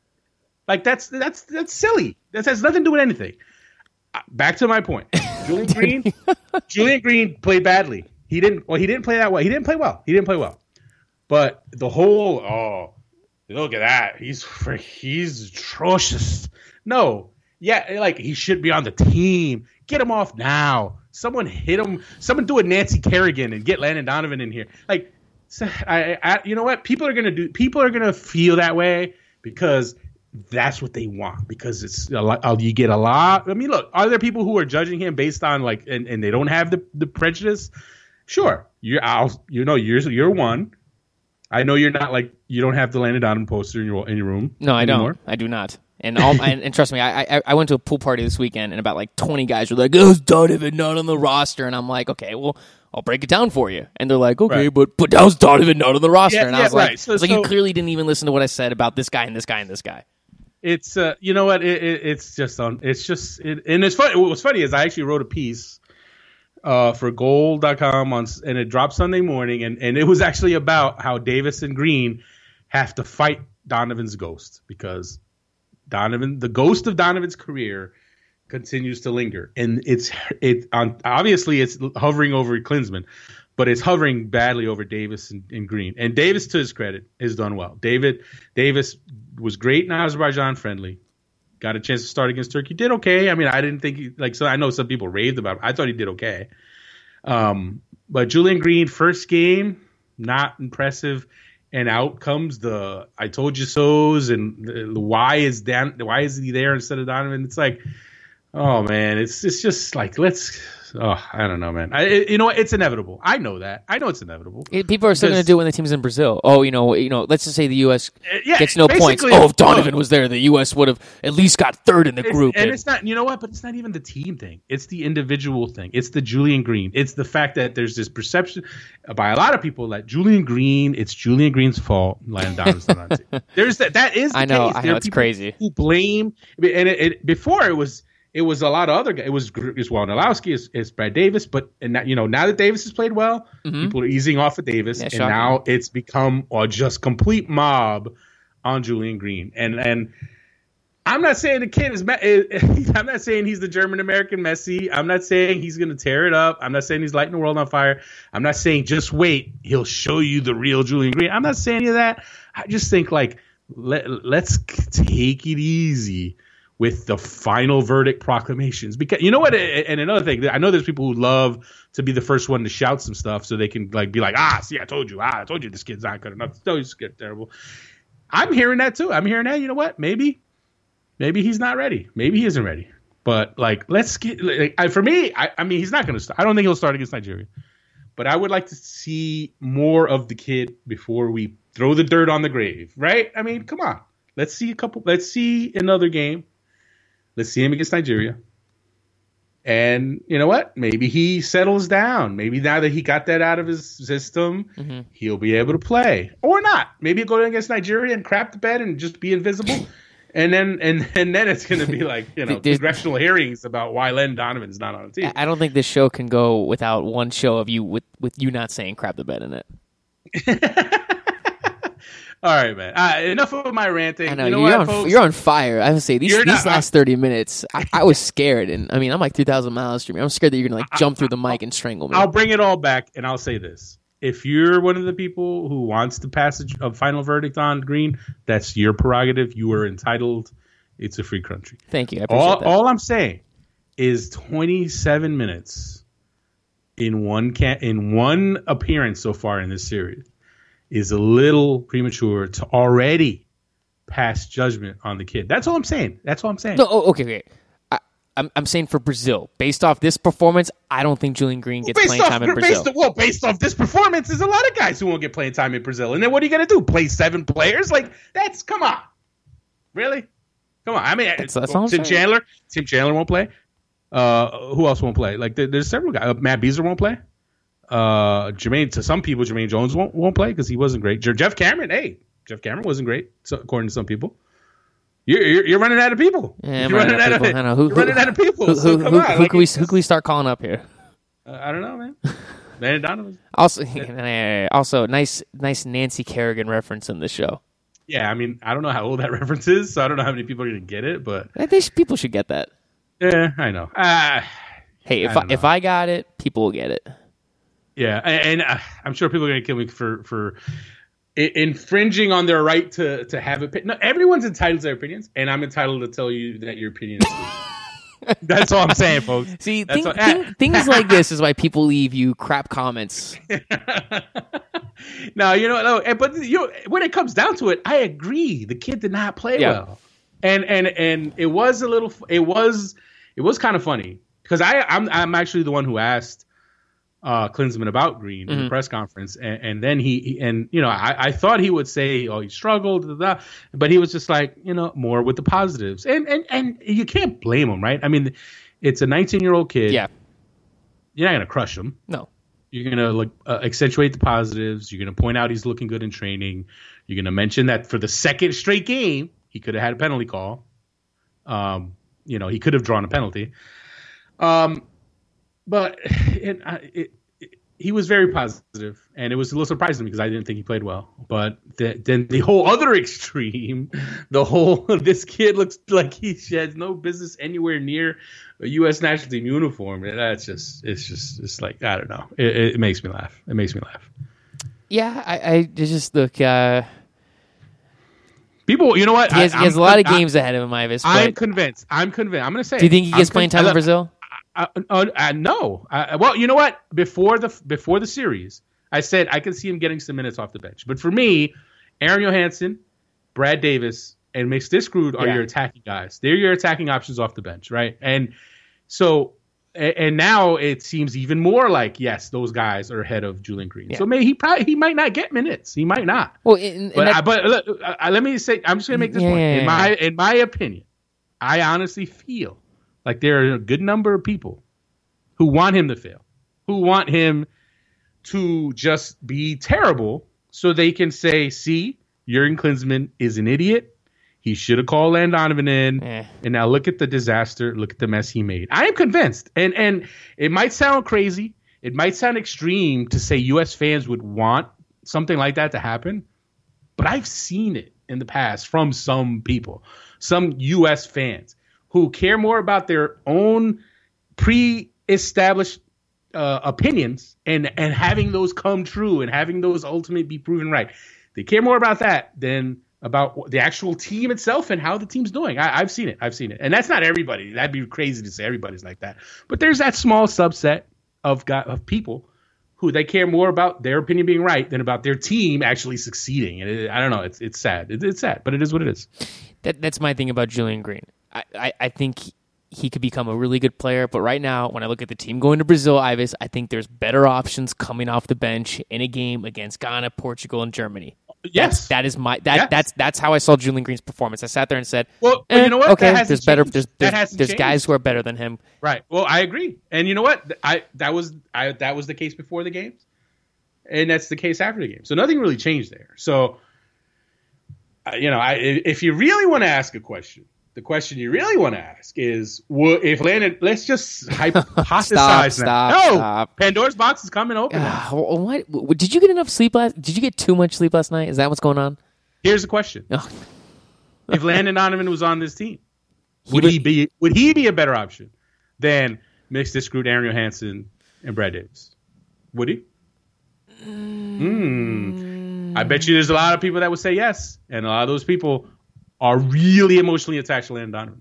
Like that's that's that's silly. That has nothing to do with anything. Uh, Back to my point. <laughs> Julian Green. Julian Green played badly. He didn't. Well, he didn't play that well. He didn't play well. He didn't play well. But the whole oh, look at that. He's he's atrocious. No, yeah, like he should be on the team. Get him off now. Someone hit him. Someone do a Nancy Kerrigan and get Landon Donovan in here. Like, so I, I, you know what? People are gonna do. People are gonna feel that way because that's what they want. Because it's a lot. uh, You get a lot. I mean, look, are there people who are judging him based on like, and, and they don't have the the prejudice? Sure, you're. I'll. You know, you're you're one. I know you're not like you don't have the Landon Donovan poster in your in your room. No, I anymore. don't. I do not. And all <laughs> and, and trust me, I, I I went to a pool party this weekend, and about like twenty guys were like, "Oh, Donovan not on the roster?" And I'm like, "Okay, well, I'll break it down for you." And they're like, "Okay, Right. but but how's Donovan not on the roster?" Yeah, and I yeah, was like, right. So- I was like, "You clearly didn't even listen to what I said about this guy and this guy and this guy." it's uh, you know what it, it, it's just on it's just it, and it's funny what was funny is i actually wrote a piece uh, for Goal.com on and it dropped sunday morning and, and it was actually about how davis and green have to fight donovan's ghost because donovan the ghost of donovan's career continues to linger and it's it on obviously it's hovering over Klinsmann but it's hovering badly over Davis and, and Green. And Davis, to his credit, has done well. David Davis was great in Azerbaijan friendly. Got a chance to start against Turkey. Did okay. I mean, I didn't think he, like so. I know some people raved about. Him. I thought he did okay. Um, but Julian Green, first game, not impressive. And out comes the "I told you so's" and the, the why is Dan? Why is he there instead of Donovan? It's like, oh man, it's it's just like let's. Oh, I don't know, man. I, it- you know what? It's inevitable. I know that. I know it's inevitable. It- people are still going to do it when the team's in Brazil. Oh, you know, you know. Let's just say the U.S. Uh, yeah, gets no points. Oh, if Donovan was there, the U.S. would have at least got third in the group. and and- it's not, you know what? But it's not even the team thing. It's the individual thing. It's the Julian Green. It's the fact that there's this perception by a lot of people that Julian Green, it's Julian Green's fault. Landon Donovan's not on the team. <laughs> There's that. That is. The I know, Case. I know, it's crazy. Who blame? And it, it, before it was. It was a lot of other guys. It was it's Wondolowski, it's, it's Brad Davis, but and that, you know now that Davis has played well, people are easing off of Davis, Mm-hmm. Yeah, and shocking. now it's become a just complete mob on Julian Green. And and I'm not saying the kid is. <laughs> I'm not saying he's the German American Messi. I'm not saying he's going to tear it up. I'm not saying he's lighting the world on fire. I'm not saying just wait, he'll show you the real Julian Green. I'm not saying any of that. I just think like let let's take it easy with the final verdict proclamations. Because you know what and another thing i know there's people who love to be the first one to shout some stuff so they can like be like ah see i told you ah i told you this kid's not good enough. No he's good terrible. I'm hearing that too. I'm hearing that you know what maybe maybe he's not ready. Maybe he isn't ready. But like let's get like, I, for me I, I mean he's not going to start. I don't think he'll start against nigeria. But i would like to see more of the kid before we throw the dirt on the grave right? I mean come on. Let's see a couple let's see another game Let's see him against Nigeria. And you know what? Maybe he settles down. Maybe now that he got that out of his system, Mm-hmm. he'll be able to play. Or not. Maybe he'll go against Nigeria and crap the bed and just be invisible. <laughs> And then and, and then it's going to be like you know congressional hearings about why Landon Donovan's not on the team. I don't think this show can go without one show of you with with you not saying crap the bed in it. <laughs> All right, man. Uh, enough of my ranting. I know you know you're what, on you're on fire. I would say these these not- last thirty minutes, I, I was scared, and I mean I'm like three thousand miles from you. I'm scared that you're gonna like jump through the mic and strangle me. I'll bring it all back and I'll say this. If you're one of the people who wants the passage of final verdict on Green, that's your prerogative. You are entitled. It's a free country. Thank you. I appreciate All, that. all I'm saying is 27 minutes in one can in one appearance so far in this series is a little premature to already pass judgment on the kid. That's all I'm saying. That's all I'm saying. no, oh, okay, okay. I, I'm I'm saying for Brazil, based off this performance, I don't think Julian Green gets playing time in Brazil. based, well, based off this performance, there's a lot of guys who won't get playing time in Brazil. And then what are you going to do? Play seven players? Like that's come on, really? Come on. I mean, That's- that's Tim saying. Chandler. Tim Chandler won't play. Uh, who else won't play? Like there, there's several guys. Uh, Matt Besler won't play. Uh, Jermaine. To some people, Jermaine Jones won't won't play because he wasn't great. Geoff Cameron. Hey, Geoff Cameron wasn't great, so, according to some people. You're, you're, you're running out of people. Yeah, you're running out of people. I know. Who, you're who, running out of people. Who, so come who, on. who like, can we who can we start calling up here? uh, I don't know, man. <laughs> Man Donovan. Also, <laughs> also nice nice Nancy Kerrigan reference in the show. Yeah, I mean, I don't know how old that <laughs> reference is, so I don't know how many people are going to get it, but I think people should get that. yeah, I know. Uh, Hey, if I I, if. I got it, people will get it. Yeah, and, and uh, I'm sure people are going to kill me for for i- infringing on their right to to have opinion. No, everyone's entitled to their opinions, and I'm entitled to tell you that your opinion is. <laughs> That's all I'm saying, folks. See, thing, what- thing, things like this is why people leave you crap comments. <laughs> no, you know, no, but you know, when it comes down to it, I agree. The kid did not play Yeah. well, and and and it was a little, it was it was kind of funny because I I'm I'm actually the one who asked uh Klinsmann about Green in Mhm. the press conference, and, and then he, he and you know I, I thought he would say oh he struggled, da, da, but he was just like you know more with the positives, and and and you can't blame him, right? I mean, it's a 19 year old kid. Yeah, you're not gonna crush him. no, You're gonna like uh, accentuate the positives. You're gonna point out he's looking good in training. You're gonna mention that for the second straight game, he could have had a penalty call. Um, you know, he could have drawn a penalty. Um, but <sighs> it, it, it, he was very positive, and it was a little surprising because I didn't think he played well. But the, then the whole other <laughs> extreme, the whole <laughs> this kid looks like he has no business anywhere near a U.S. national team uniform. And that's just it's just it's like I don't know. It, it makes me laugh. It makes me laugh. yeah, I, I just look. Uh, People, you know what? he has, I, he has a I'm lot of games ahead of him, Ives. I, I'm convinced. I'm convinced. I'm going to say. do you think he I'm gets playing con- time in Brazil? Uh, uh, uh, no. Uh, well, you know what? Before the before the series, I said I could see him getting some minutes off the bench. But for me, Aron Johannsson, Brad Davis, and Mix Diskerud are Yeah. your attacking guys. They're your attacking options off the bench, right? And so, and now it seems even more like yes, those guys are ahead of Julian Green. Yeah. So maybe he probably he might not get minutes. He might not. Well, and, and But that- I, but look, let me say, I'm just gonna make this Yeah, point. in my in my opinion, I honestly feel like there are a good number of people who want him to fail, who want him to just be terrible, so they can say, "See, Jurgen Klinsmann is an idiot. He should have called Landon in." eh. And now look at the disaster. Look at the mess he made. I am convinced, and and it might sound crazy. It might sound extreme to say U.S. fans would want something like that to happen, but I've seen it in the past from some people, some U.S. fans who care more about their own pre-established uh, opinions and and having those come true and having those ultimately be proven right. They care more about that than about the actual team itself and how the team's doing. I, I've seen it. I've seen it, and that's not everybody. That'd be crazy to say everybody's like that. But there's that small subset of of people who they care more about their opinion being right than about their team actually succeeding. And it, I don't know. It's it's sad. It, it's sad, but it is what it is. That, that's my thing about Julian Green. I, I, think he, could become a really good player, but right now, when I look at the team going to Brazil, Ives, I think there's better options coming off the bench in a game against Ghana, Portugal, and Germany. Yes. That is my that Yes. that's that's how I saw Julian Green's performance. I sat there and said, Well, eh, you know what? Okay, there's better. There's there's, there's guys who are better than him. Right. Well, I agree. And you know what? I that was I that was the case before the games, and that's the case after the game. So nothing really changed there. So, uh, you know, I if you really want to ask a question, the question you really want to ask is, well, if Landon, let's just <laughs> hypothesize Stop, now. stop, no, stop. Pandora's box is coming open. now. Ah, what, what? Did you get enough sleep last? Did you get too much sleep last night? Is that what's going on? Here's the question: Oh, <laughs> If Landon Donovan was on this team, He would would- he be would he be a better option than mix this screwed Aron Johannsson and Brad Davis? Would he? Hmm. I bet you there's a lot of people that would say yes, and a lot of those people are really emotionally attached to Landon Donovan.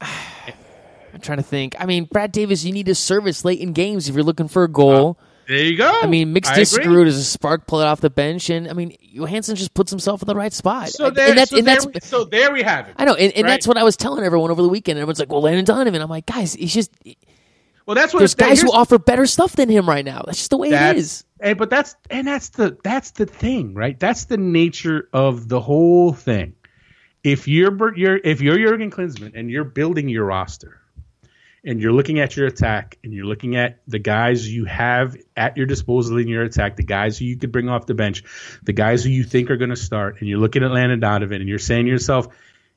<sighs> I'm trying to think. I mean, Brad Davis, you need a service late in games if you're looking for a goal. Uh, there you go. I mean, mixed I agree. as a spark pull it off the bench, and I mean, Johannsson just puts himself in the right spot. So And there, that's, so, and there we, so there we have it. I know, and, and right? that's what I was telling everyone over the weekend. Everyone's like, "Well, Landon Donovan." I'm like, guys, he's just Well, that's what there's that- guys who offer better stuff than him right now. That's just the way it is. That's- is. And but that's and that's the that's the thing, right? That's the nature of the whole thing. If you're you're if you're Jurgen Klinsmann and you're building your roster, and you're looking at your attack and you're looking at the guys you have at your disposal in your attack, the guys who you could bring off the bench, the guys who you think are going to start, and you're looking at Landon Donovan and you're saying to yourself,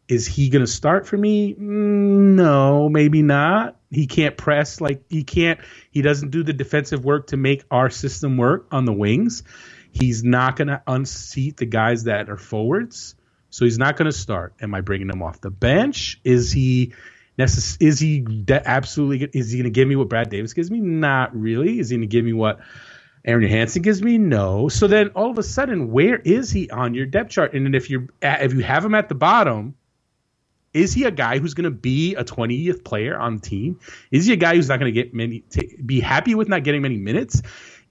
is he going to start for me? Mm, no, maybe not. he can't press like he can't he doesn't do the defensive work to make our system work on the wings. He's not going to unseat the guys that are forwards. So he's not going to start. Am I bringing him off the bench? Is he necess- is he de- absolutely is he going to give me what Brad Davis gives me? Not really. Is he going to give me what Aron Johannsson gives me? No. So then all of a sudden, where is he on your depth chart? And then if you're if you have him at the bottom, is he a guy who's going to be a 20th player on the team? Is he a guy who's not going to get many t- be happy with not getting many minutes?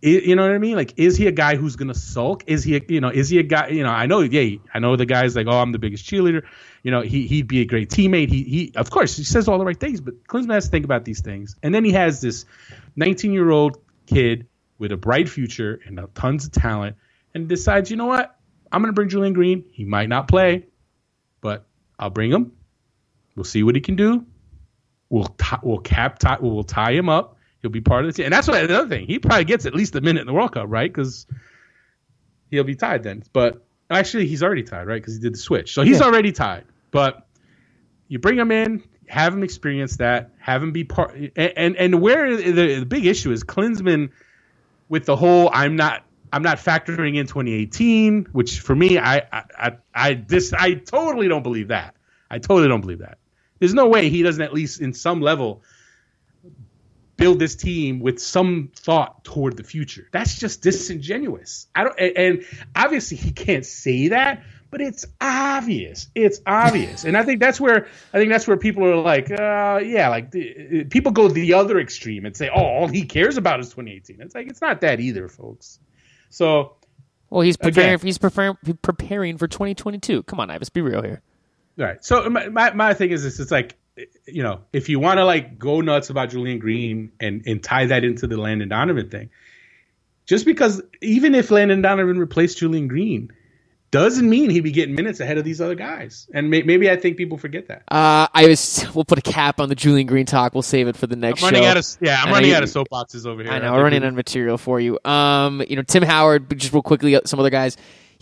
You know what I mean? Like, is he a guy who's gonna sulk? Is he, a, you know, is he a guy? You know, I know, yeah, I know the guy's like, oh, I'm the biggest cheerleader. You know, he he'd be a great teammate. He he, of course, he says all the right things, but Klinsmann has to think about these things. And then he has this 19 year old kid with a bright future and tons of talent, and decides, you know what, I'm gonna bring Julian Green. He might not play, but I'll bring him. We'll see what he can do. We'll t- we'll cap tie, we'll tie him up he'll be part of the team. And that's what another thing. He probably gets at least a minute in the World Cup, right? Because he'll be tied then. But actually, he's already tied, right? Because he did the switch, so he's yeah. already tied. But you bring him in, have him experience that, have him be part. And and, and where the, the big issue is Klinsmann with the whole I'm not I'm not factoring in 2018, which for me I I I, I this I totally don't believe that. I totally don't believe that. There's no way he doesn't at least in some level build this team with some thought toward the future. That's just disingenuous. I don't, and obviously he can't say that, but it's obvious. It's obvious, and I think that's where I think that's where people are like, uh, yeah, like the, people go the other extreme and say, oh, all he cares about is 2018. It's like it's not that either, folks. So, well, he's preparing. Again, he's preparing preparing for 2022. Come on, Ives, be real here. All right. So my, my, my thing is this: it's like you know, if you want to like go nuts about Julian Green and and tie that into the Landon Donovan thing, just because even if Landon Donovan replaced Julian Green, doesn't mean he'd be getting minutes ahead of these other guys. And may, maybe I think people forget that. Uh, I was. <laughs> We'll put a cap on the Julian Green talk. We'll save it for the next I'm running show. Out of, yeah, I'm running out of soapboxes over here. I know. we're running out of material for you. Um, you know, Tim Howard. Just real quickly, some other guys.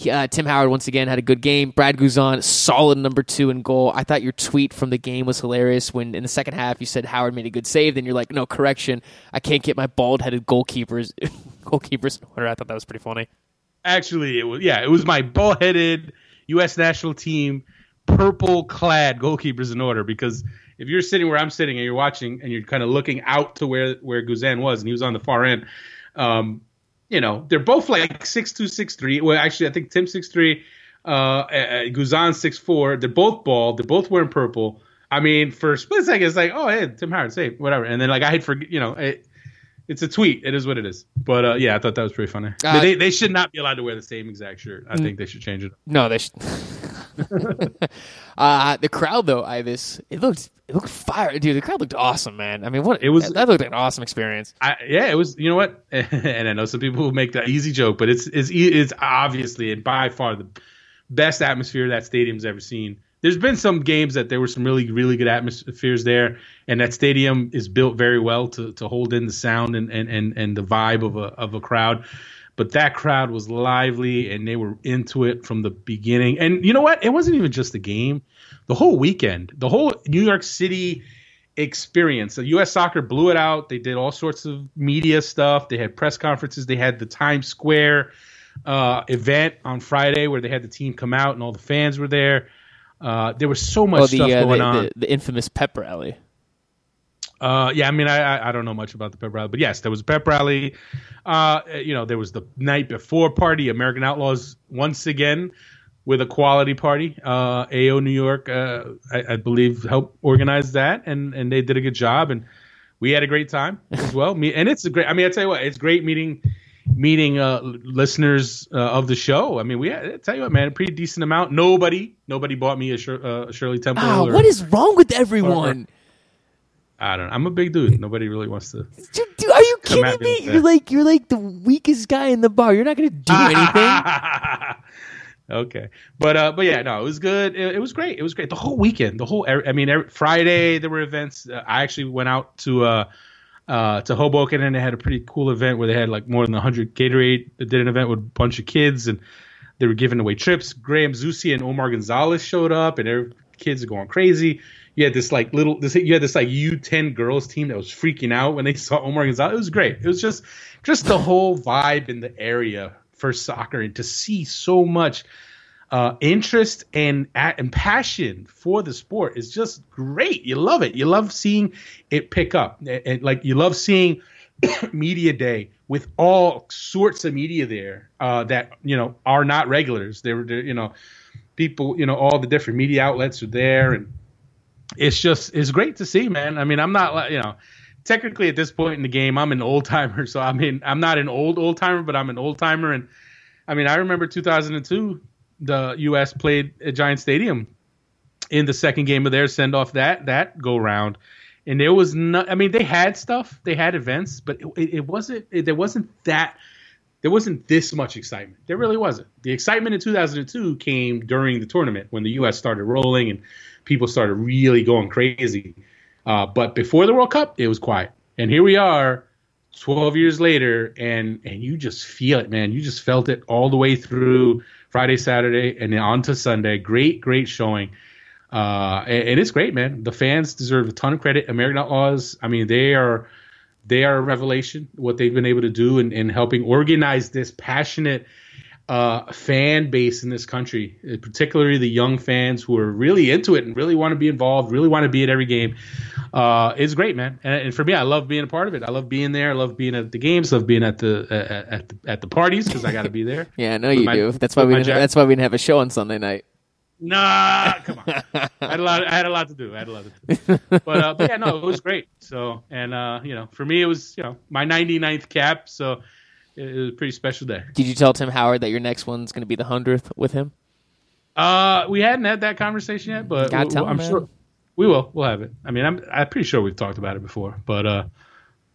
Uh, Tim Howard once again had a good game. Brad Guzan, solid number two in goal. I thought your tweet from the game was hilarious when in the second half you said Howard made a good save. Then you're like, no correction, I can't get my bald headed goalkeepers <laughs> goalkeepers in order. I thought that was pretty funny. Actually, it was yeah, it was my bald headed U.S. national team purple clad goalkeepers in order because if you're sitting where I'm sitting and you're watching and you're kind of looking out to where where Guzan was and he was on the far end. Um, you know, they're both like six two, six three. Well, actually, I think Tim six three, uh, uh, Guzan six four. They're both bald. They're both wearing purple. I mean, for a split second, it's like, oh, hey, Tim Howard, say whatever. And then like I had forget, you know, it, it's a tweet. It is what it is. But uh, yeah, I thought that was pretty funny. Uh, they they should not be allowed to wear the same exact shirt. I think they should change it. No, they should. <laughs> uh, the crowd though, Ives, it looked it looked fire, dude. The crowd looked awesome, man. I mean, what it was that looked like an awesome experience. I, yeah, it was. You know what? <laughs> and I know some people will make that easy joke, but it's it's it's obviously and by far the best atmosphere that stadium's ever seen there's been some games that there were some really really good atmospheres there, and that stadium is built very well to to hold in the sound and and and, and the vibe of a of a crowd. But that crowd was lively and they were into it from the beginning. And you know what? It wasn't even just the game. The whole weekend, the whole New York City experience. The U.S. Soccer blew it out. They did all sorts of media stuff. They had press conferences. They had the Times Square uh, event on Friday where they had the team come out and all the fans were there. Uh, there was so much the, stuff uh, going the, on. The, the, infamous pep rally. Uh, yeah, I mean, I, I don't know much about the pep rally, but yes, there was a pep rally. Uh, you know, there was the night before party. American Outlaws once again with a quality party. Uh, AO New York, uh, I, I, believe, helped organize that, and and they did a good job, and we had a great time as <laughs> well. Me, and it's a great. I mean, I tell you what, it's great meeting meeting uh, listeners uh, of the show. I mean, we I tell you what, man, a pretty decent amount. Nobody, nobody bought me a Shir- uh, Shirley Temple. Oh, or, what is wrong with everyone? Or, I don't. know. I'm a big dude. Nobody really wants to. Dude, dude, are you kidding me? You're like you're like the weakest guy in the bar. You're not going to do <laughs> anything. okay, but uh, but yeah, no, it was good. It, it, was great. It was great. The whole weekend, the whole. I mean, every, Friday there were events. Uh, I actually went out to. Uh, uh, to Hoboken, and they had a pretty cool event where they had like more than 100 Gatorade. They did an event with a bunch of kids, and they were giving away trips. Graham Zusi and Omar Gonzalez showed up, and their kids are going crazy. you had this like little this you had this like U ten girls team that was freaking out when they <laughs> saw Omar Gonzalez. It was great. It was just just the whole vibe in the area for soccer and to see so much uh, interest and and passion for the sport is just great. You love it. You love seeing it pick up, and, like you love seeing <coughs> media day with all sorts of media there uh, that you know are not regulars. They were, you know, people, you know, all the different media outlets are there, and it's just it's great to see, man. I mean, I'm not, you know, technically at this point in the game, I'm an old timer, <laughs> so I mean, I'm not an old old timer, but I'm an old timer, and I mean, I remember 2002, the U.S. played at Giant Stadium in the second game of their send off that that go round and there was not. I mean, they had stuff, they had events, but it, it wasn't. It, there wasn't that. There wasn't this much excitement. There really wasn't. The excitement in 2002 came during the tournament when the U.S. started rolling and people started really going crazy. Uh, but before the World Cup, it was quiet. And here we are, 12 years later, and and you just feel it, man. You just felt it all the way through Friday, Saturday, and then on to Sunday. Great, great showing. Uh, and, and, it's great, man. The fans deserve a ton of credit. American Outlaws, I mean, they are they are a revelation. What they've been able to do in, in helping organize this passionate uh, fan base in this country, particularly the young fans who are really into it and really want to be involved, really want to be at every game. Uh, it's great, man. And, and, for me, I love being a part of it. I love being there. I love being at the games. I love being at the uh, at the, at the parties because I got to be there. <laughs> yeah, I know you my, do. That's why we didn't, that's why we didn't have a show on Sunday night. Nah, come on. <laughs> I had a lot. I had a lot to do. I had a lot to do. But, uh, but yeah, no, it was great. So, and uh, you know, for me, it was you know my 99th cap. So it, was a pretty special day. Did you tell Tim Howard that your next one's going to be the hundredth with him? Uh, we hadn't had that conversation yet, but I'm him, sure we will. We'll have it. I mean, I'm I'm pretty sure we've talked about it before, but uh,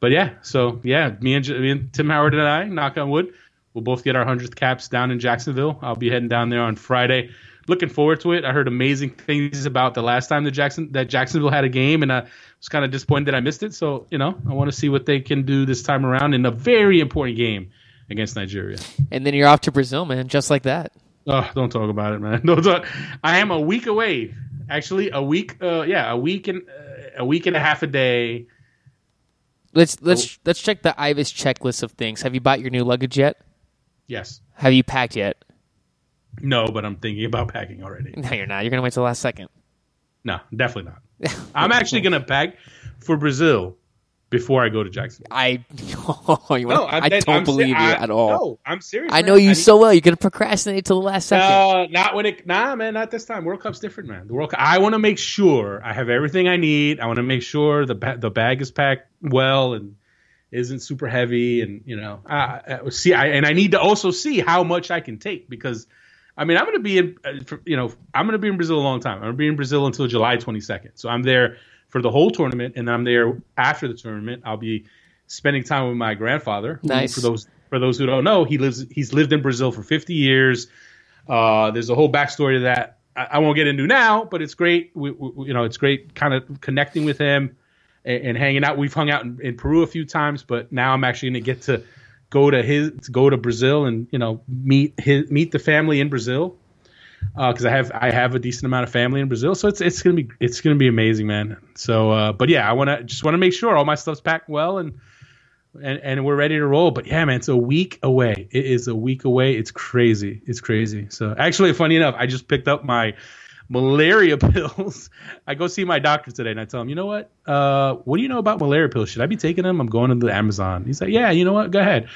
but yeah. So yeah, me and me and Tim Howard and I, knock on wood, we'll both get our hundredth caps down in Jacksonville. I'll be heading down there on Friday looking forward to it. I heard amazing things about the last time that Jackson that Jacksonville had a game, and I was kind of disappointed that I missed it. So you know, I want to see what they can do this time around in a very important game against Nigeria. And then you're off to Brazil, man, just like that. Oh, don't talk about it, man. <laughs> Don't talk. I am a week away. Actually, a week. Uh, yeah, a week and uh, a week and a half a day. Let's let's oh. let's check the Ives checklist of things. Have you bought your new luggage yet? Yes. Have you packed yet? No, but I'm thinking about packing already. <laughs> No, you're not. You're gonna wait till the last second. No, definitely not. <laughs> I'm actually gonna pack for Brazil before I go to Jackson. I <laughs> oh, you no, I don't I'm believe you at all. No, I'm serious. I know you I so well. You're gonna procrastinate till the last second. Uh, not when it. Nah, man, not this time. World Cup's different, man. The World Cup. I want to make sure I have everything I need. I want to make sure the ba- the bag is packed well and isn't super heavy, and you know, uh, see, I, and I need to also see how much I can take because I mean, I'm going to be in, uh, you know, I'm going to be in Brazil a long time. I'm going to be in Brazil until July 22nd. So I'm there for the whole tournament, and I'm there after the tournament. I'll be spending time with my grandfather. Nice. For those for those who don't know, he lives he's lived in Brazil for 50 years. Uh, there's a whole backstory to that. I, I, won't get into now, but it's great. We, we, you know, it's great kind of connecting with him and, and hanging out. We've hung out in, in Peru a few times, but now I'm actually going to get to go to his go to Brazil and you know meet his meet the family in Brazil because uh, I have I have a decent amount of family in Brazil, so it's it's gonna be it's gonna be amazing, man. So, uh, but yeah, I want to just want to make sure all my stuff's packed well and and and we're ready to roll. But yeah, man, it's a week away. It is a week away. It's crazy. It's crazy. So actually, funny enough, I just picked up my malaria <laughs> pills. I go see my doctor today and I tell him, you know what? Uh, what do you know about malaria pills? Should I be taking them? I'm going to the Amazon. He's like, yeah, you know what? Go ahead.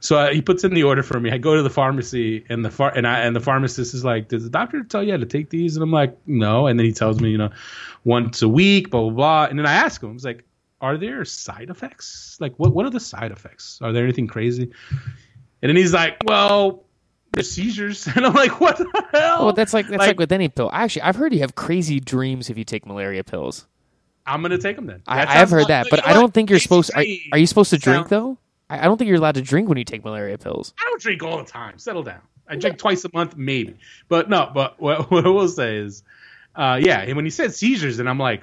So uh, he puts in the order for me. I go to the pharmacy and the far- and I and the pharmacist is like, "Does the doctor tell you how to take these?" And I'm like, "No." And then he tells me, you know, once a week, blah blah blah. And then I ask him, I was like, "Are there side effects? Like, what what are the side effects? Are there anything crazy?" And then he's like, "Well, there's seizures, <laughs> and I'm like, what the hell? Well, that's like that's like, like, with any pill. Actually, I've heard you have crazy dreams if you take malaria pills. I'm gonna take them then. I, I have heard that, but I don't think you're supposed. Are, are you supposed to drink though? I, I don't think you're allowed to drink when you take malaria pills. I don't drink all the time. Settle down. I drink twice a month, maybe. But no. But what, <laughs> what I will say is, uh, yeah. And when he said seizures, and I'm like,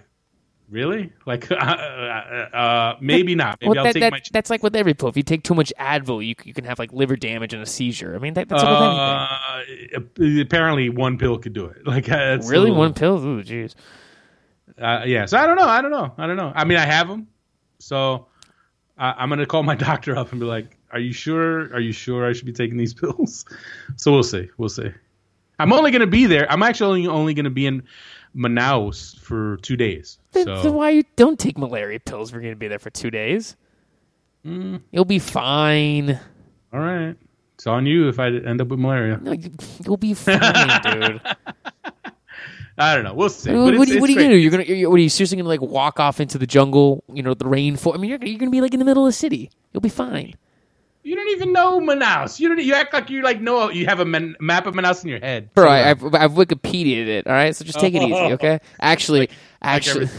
Really? Like, <laughs> uh, uh, uh, maybe not. Maybe well, I'll that, take that, my. That's like with every pill. If you take too much Advil, you you can have like liver damage and a seizure. I mean, that, that's with anything. Uh, apparently, one pill could do it. <laughs> Like, really, little... one pill? Ooh, jeez. uh, yeah. So I don't know. I don't know. I don't know. I mean, I have them, so I, I'm gonna call my <laughs> doctor up and be like, "Are you sure? Are you sure I should be taking these <laughs> pills?" so we'll see. We'll see. I'm only gonna be there. I'm actually only, gonna be in Manaus for two days. Then, so why you don't take malaria pills? if We're going to be there for two days. Mm. You'll be fine. all right, it's on you if I end up with malaria. No, you, you'll be fine, <laughs> dude. I don't know. We'll see. what, But what it's- are you, what are you gonna do? You're gonna, you're, what are you seriously gonna like walk off into the jungle? You know, the rainforest. I mean, you're, you're gonna be like in the middle of the city. You'll be fine. You don't even know Manaus. You don't. You act like you like know. You have a man, map of Manaus in your head. Bro, I, I've, I've Wikipedia'd it. All right, so just take it easy, <laughs> okay? Actually, actually,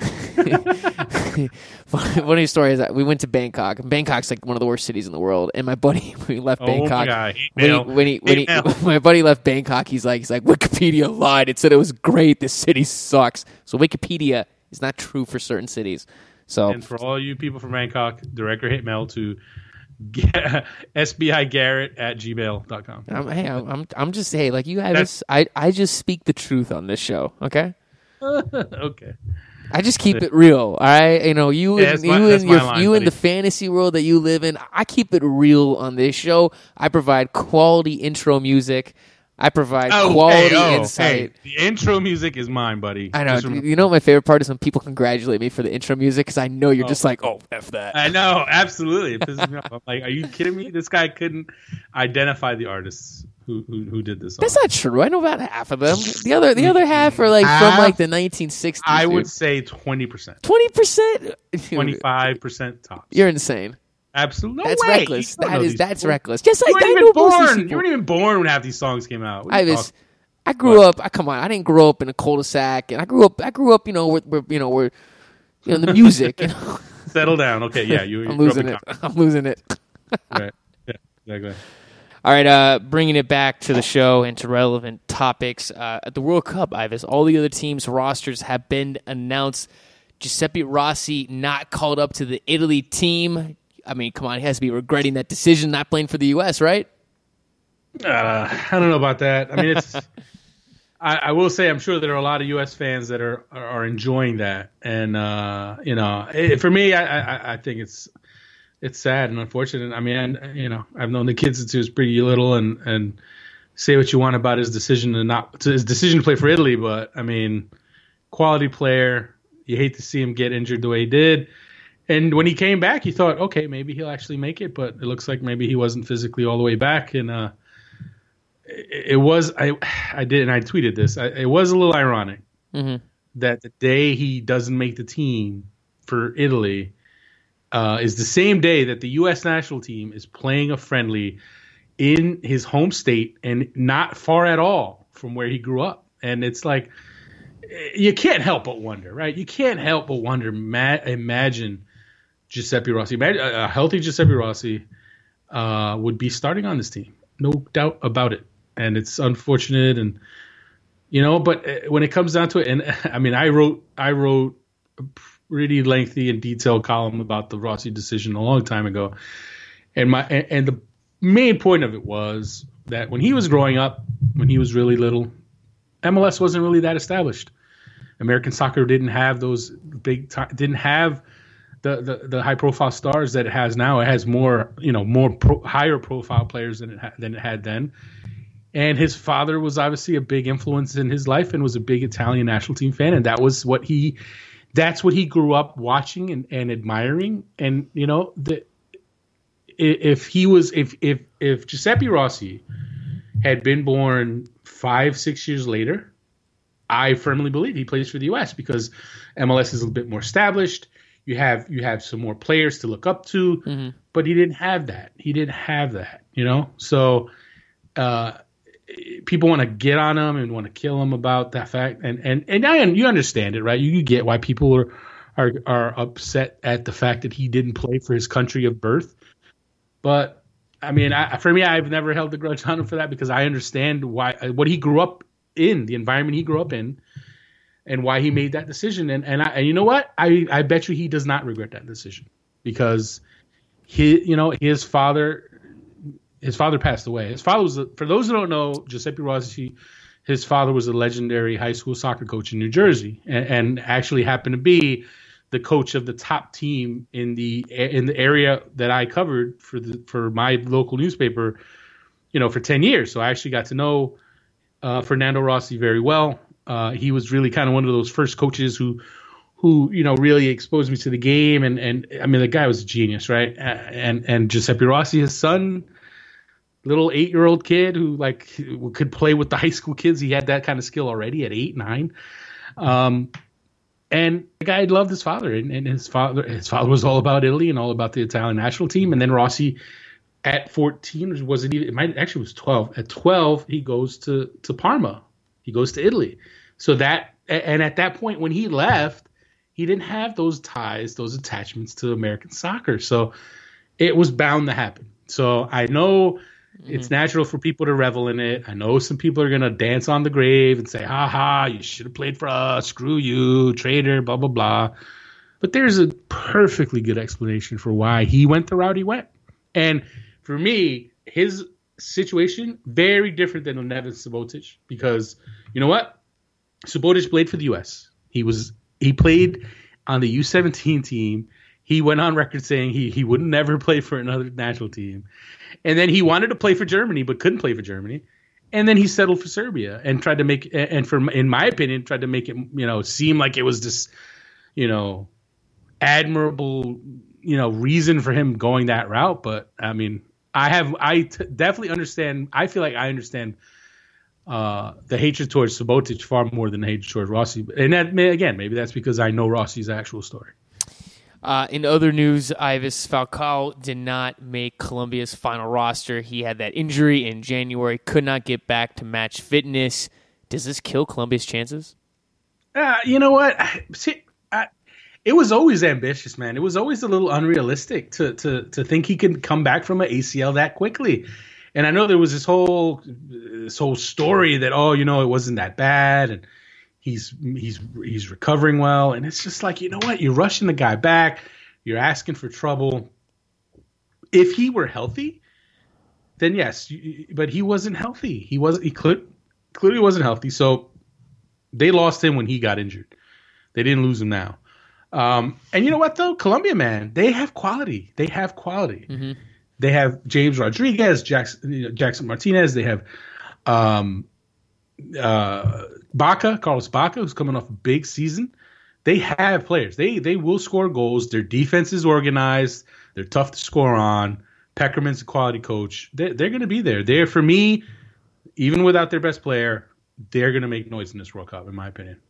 <laughs> funny story is that we went to Bangkok. and Bangkok's like one of the worst cities in the world. And my buddy, when <laughs> we left Oh Bangkok, God, when he, when he, when he, mail. <laughs> my buddy left Bangkok, he's like, he's like, Wikipedia lied. It said it was great. This city sucks. So Wikipedia is not true for certain cities. So And for all you people from Bangkok, direct your hate mail to Ga- sbigarrett at gmail.com. I'm, hey, I'm, I'm, I'm just hey, like you guys. I, I just speak the truth on this show. Okay. okay. I just keep it real, all right. You know, you Yeah, and my- you and your line, you buddy. the fantasy world that you live in. I keep it real on this show. I provide quality intro music. I provide oh, quality hey, oh, insight. hey, the intro music is mine, buddy. I know. You know my favorite part is when people congratulate me for the intro music because I know you're oh. just like, oh, f that. I know, absolutely. It pisses me off. I'm like, are you kidding me? This guy couldn't identify the artists who who, who did this. Song. That's not true. I know about half of them. The other the other half are like from like the 1960s. I would say 20%. twenty percent. 25% <laughs> tops. You're insane. Absolutely. No That's way. reckless. You don't That know is these that's people. reckless. Just You like weren't I even know most of these born. people. You weren't even born when half these songs came out. I was, talking- I grew up. I come on. I didn't grow up in a cul-de-sac, and I grew up. I grew up. You know, where, where you know, where you know the music. You know, <laughs> Settle down. Okay, yeah, you. <laughs> I'm you grew up losing in it. I'm losing it. Right. Yeah, exactly. All right, uh, bringing it back to the show and to relevant topics. Uh, at the World Cup, Ives, all the other teams' rosters have been announced. Giuseppe Rossi not called up to the Italy team. I mean, come on, he has to be regretting that decision, not playing for the U.S., right? Uh, I don't know about that. I mean, it's. <laughs> I, I will say, I'm sure there are a lot of U.S. fans that are are, enjoying that, and uh, you know, it, for me, I, I I think it's it's sad and unfortunate. I mean, you know, I've known the kid since he was pretty little, and and say what you want about his decision to not to his decision to play for Italy, but I mean, quality player. You hate to see him get injured the way he did. And when he came back, you thought, okay, maybe he'll actually make it, but it looks like maybe he wasn't physically all the way back. And uh, it, it was I I did and I tweeted this. I, it was a little ironic Mhm. that the day he doesn't make the team for Italy uh, is the same day that the U.S. national team is playing a friendly in his home state and not far at all from where he grew up. And it's like you can't help but wonder, right? You can't help but wonder. Ma- imagine Giuseppe Rossi, imagine a healthy Giuseppe Rossi uh, would be starting on this team, no doubt about it. And it's unfortunate, and you know, but uh, when it comes down to it, and <laughs> I mean, I wrote, I wrote pretty lengthy and detailed column about the Rossi decision a long time ago, and my and, the main point of it was that when he was growing up, when he was really little, MLS wasn't really that established. American soccer didn't have those big ti didn't have the, the, the high profile stars that it has now. It has more, you know, more pro, higher profile players than it ha- than it had then. And his father was obviously a big influence in his life and was a big Italian national team fan, and that was what he, that's what he grew up watching and, and admiring. And you know, the if he was if if if Giuseppe Rossi had been born five six years later, I firmly believe he plays for the U.S. because MLS is a bit more established. You have you have some more players to look up to, but he didn't have that. He didn't have that, you know. So uh, people want to get on him and want to kill him about that fact, and and and I you understand it, right? You, you get why people are are are upset at the fact that he didn't play for his country of birth, but I mean, I, for me, I've never held a grudge on him for that because I understand why uh, what he grew up in, the environment he grew up in, and why he made that decision. And and, I, and you know what? I I bet you he does not regret that decision because he, you know, his father, his father passed away. His father was, for those who don't know, Giuseppe Rossi, his father was a legendary high school soccer coach in New Jersey, and, and actually happened to be the coach of the top team in the in the area that I covered for the for my local newspaper, you know, for ten years. So I actually got to know uh, Fernando Rossi very well. Uh, he was really kind of one of those first coaches who who you know really exposed me to the game, and and I mean the guy was a genius, right? And and Giuseppe Rossi, his son, little eight year old kid who like could play with the high school kids. He had that kind of skill already at eight nine. Um, and the guy loved his father, and, and, his father his father was all about Italy and all about the Italian national team. And then Rossi, at 14, was it even? It might actually was 12. At 12, he goes to to Parma. He goes to Italy. So that and at that point when he left, he didn't have those ties, those attachments to American soccer. So it was bound to happen. So I know Mm-hmm. It's natural for people to revel in it. I know some people are gonna dance on the grave and say, "Ha ha, you should have played for us. Screw you, traitor." Blah blah blah. But there's a perfectly good explanation for why he went the route he went. And for me, his situation very different than Neven Subotic because you know what? Subotic played for the U.S. He was he played on the U17 team. He went on record saying he he would never <laughs> play for another national team and then he wanted to play for Germany but couldn't play for Germany, and then he settled for Serbia and tried to make and for in my opinion tried to make it you know seem like it was this you know admirable you know reason for him going that route. But I mean, I have I t- definitely understand. I feel like I understand uh, the hatred towards Subotic far more than the hatred towards Rossi. And that may, again, maybe that's because I know Rossi's actual story. Uh, in other news, Ives Falcao did not make Colombia's final roster. He had that injury in January, could not get back to match fitness. Does this kill Colombia's chances? Uh, you know what? See, I, it was always ambitious, man. It was always a little unrealistic to to to think he could come back from an ACL that quickly. And I know there was this whole this whole story that oh, you know, it wasn't that bad, and He's he's he's recovering well, and it's just like you know what? You're rushing the guy back. You're asking for trouble. If he were healthy, then yes, but he wasn't healthy. He wasn't. He could, clearly wasn't healthy. So they lost him when he got injured. They didn't lose him now. Um, and you know what though, Colombia man, they have quality. They have quality. Mm-hmm. They have James Rodriguez, Jackson, you know, Jackson Martinez. They have um, uh, Bacca, Carlos Bacca, who's coming off a big season. They have players. They they will score goals. Their defense is organized. They're tough to score on. Pekerman's a quality coach. They're, they're going to be there. They're for me, even without their best player, they're going to make noise in this World Cup, in my opinion.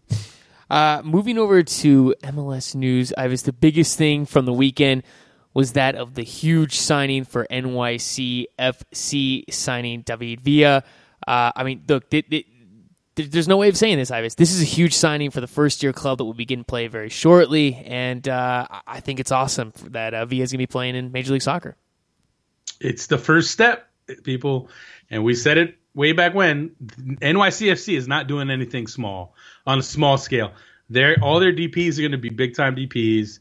Uh, moving over to MLS news, I was the biggest thing from the weekend was that of the huge signing for NYCFC signing David Villa. Uh, I mean, look, they, there's no way of saying this, Ives. This is a huge signing for the first year club that will begin play very shortly, and uh, I think it's awesome that uh, Villa is going to be playing in Major League Soccer. It's the first step, people, and we said it way back when. NYCFC is not doing anything small on a small scale. They're, all their DPS are going to be big time DPS.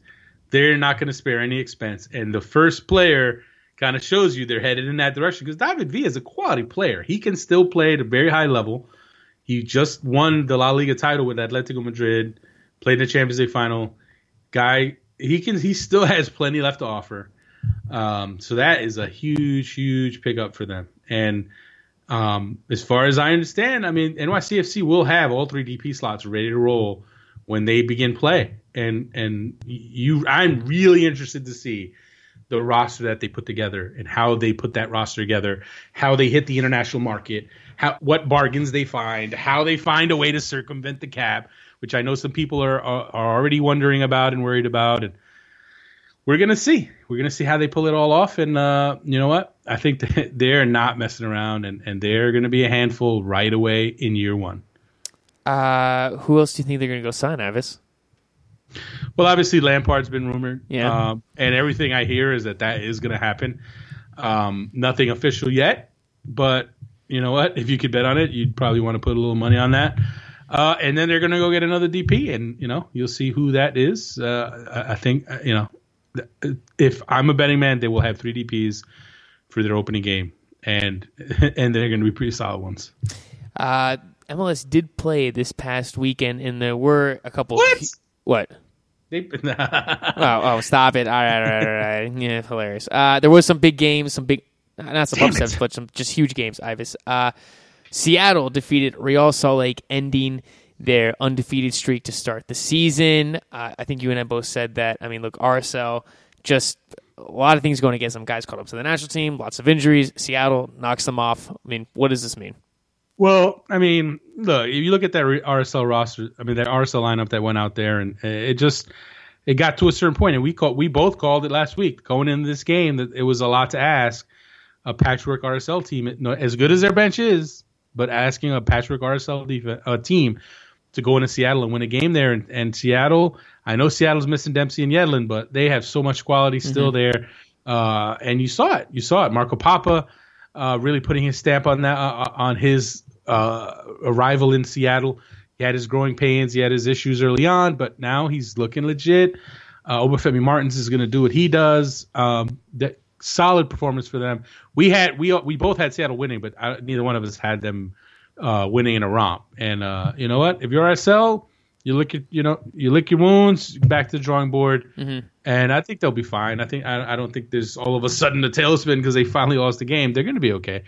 They're not going to spare any expense, and the first player kind of shows you they're headed in that direction because David Villa is a quality player. He can still play at a very high level he just won the La Liga title with Atletico Madrid, played the Champions League final. Guy, he can he still has plenty left to offer. Um, so that is a huge, huge pickup for them. And um, as far as I understand, I mean NYCFC will have all three DP slots ready to roll when they begin play. And and you, I'm really interested to see the roster that they put together and how they put that roster together, how they hit the international market, how what bargains they find, how they find a way to circumvent the cap, which I know some people are are, are already wondering about and worried about, and we're gonna see. We're gonna see how they pull it all off, and uh, you know what? I think <laughs> they're not messing around, and and they're gonna be a handful right away in year one. Uh, who else do you think they're gonna go sign, Ives? Well, obviously Lampard's been rumored. Yeah. Um, and everything I hear is that that is going to happen. Um, nothing official yet, but you know what? If you could bet on it, you'd probably want to put a little money on that. Uh, and then they're going to go get another DP, and you know you'll see who that is. Uh, I think uh, you know if I'm a betting man, they will have three DPS for their opening game, and <laughs> and they're going to be pretty solid ones. Uh, MLS did play this past weekend, and there were a couple. What? What? They, <laughs> oh, oh, stop it! All right, all right, all right. Yeah, hilarious. Uh, there was some big games, some big, not some Damn upsets, it. but some just huge games. Ives. Uh, Seattle defeated Real Salt Lake, ending their undefeated streak to start the season. Uh, I think you and I both said that. I mean, look, RSL just a lot of things going against them. Guys caught up to the national team, lots of injuries. Seattle knocks them off. I mean, what does this mean? Well, I mean, look, if you look at that RSL roster, I mean, that RSL lineup that went out there, and it just it got to a certain point, and we called, we both called it last week going into this game that it was a lot to ask a patchwork RSL team, as good as their bench is, but asking a patchwork RSL def- uh, team to go into Seattle and win a game there, and, and Seattle, I know Seattle's missing Dempsey and Yedlin, but they have so much quality still there, uh, and you saw it, you saw it, Marco Pappa. Uh, really putting his stamp on that uh, on his uh, arrival in Seattle. He had his growing pains, he had his issues early on, but now he's looking legit. Uh, Obafemi Martins is going to do what he does. Um, that solid performance for them. We had we we both had Seattle winning, but I, neither one of us had them uh, winning in a romp. And uh, you know what? If you're RSL, you look at you know you lick your wounds, back to the drawing board, and I think they'll be fine. I think I, I don't think there's all of a sudden a tailspin because they finally lost the game. They're going to be okay.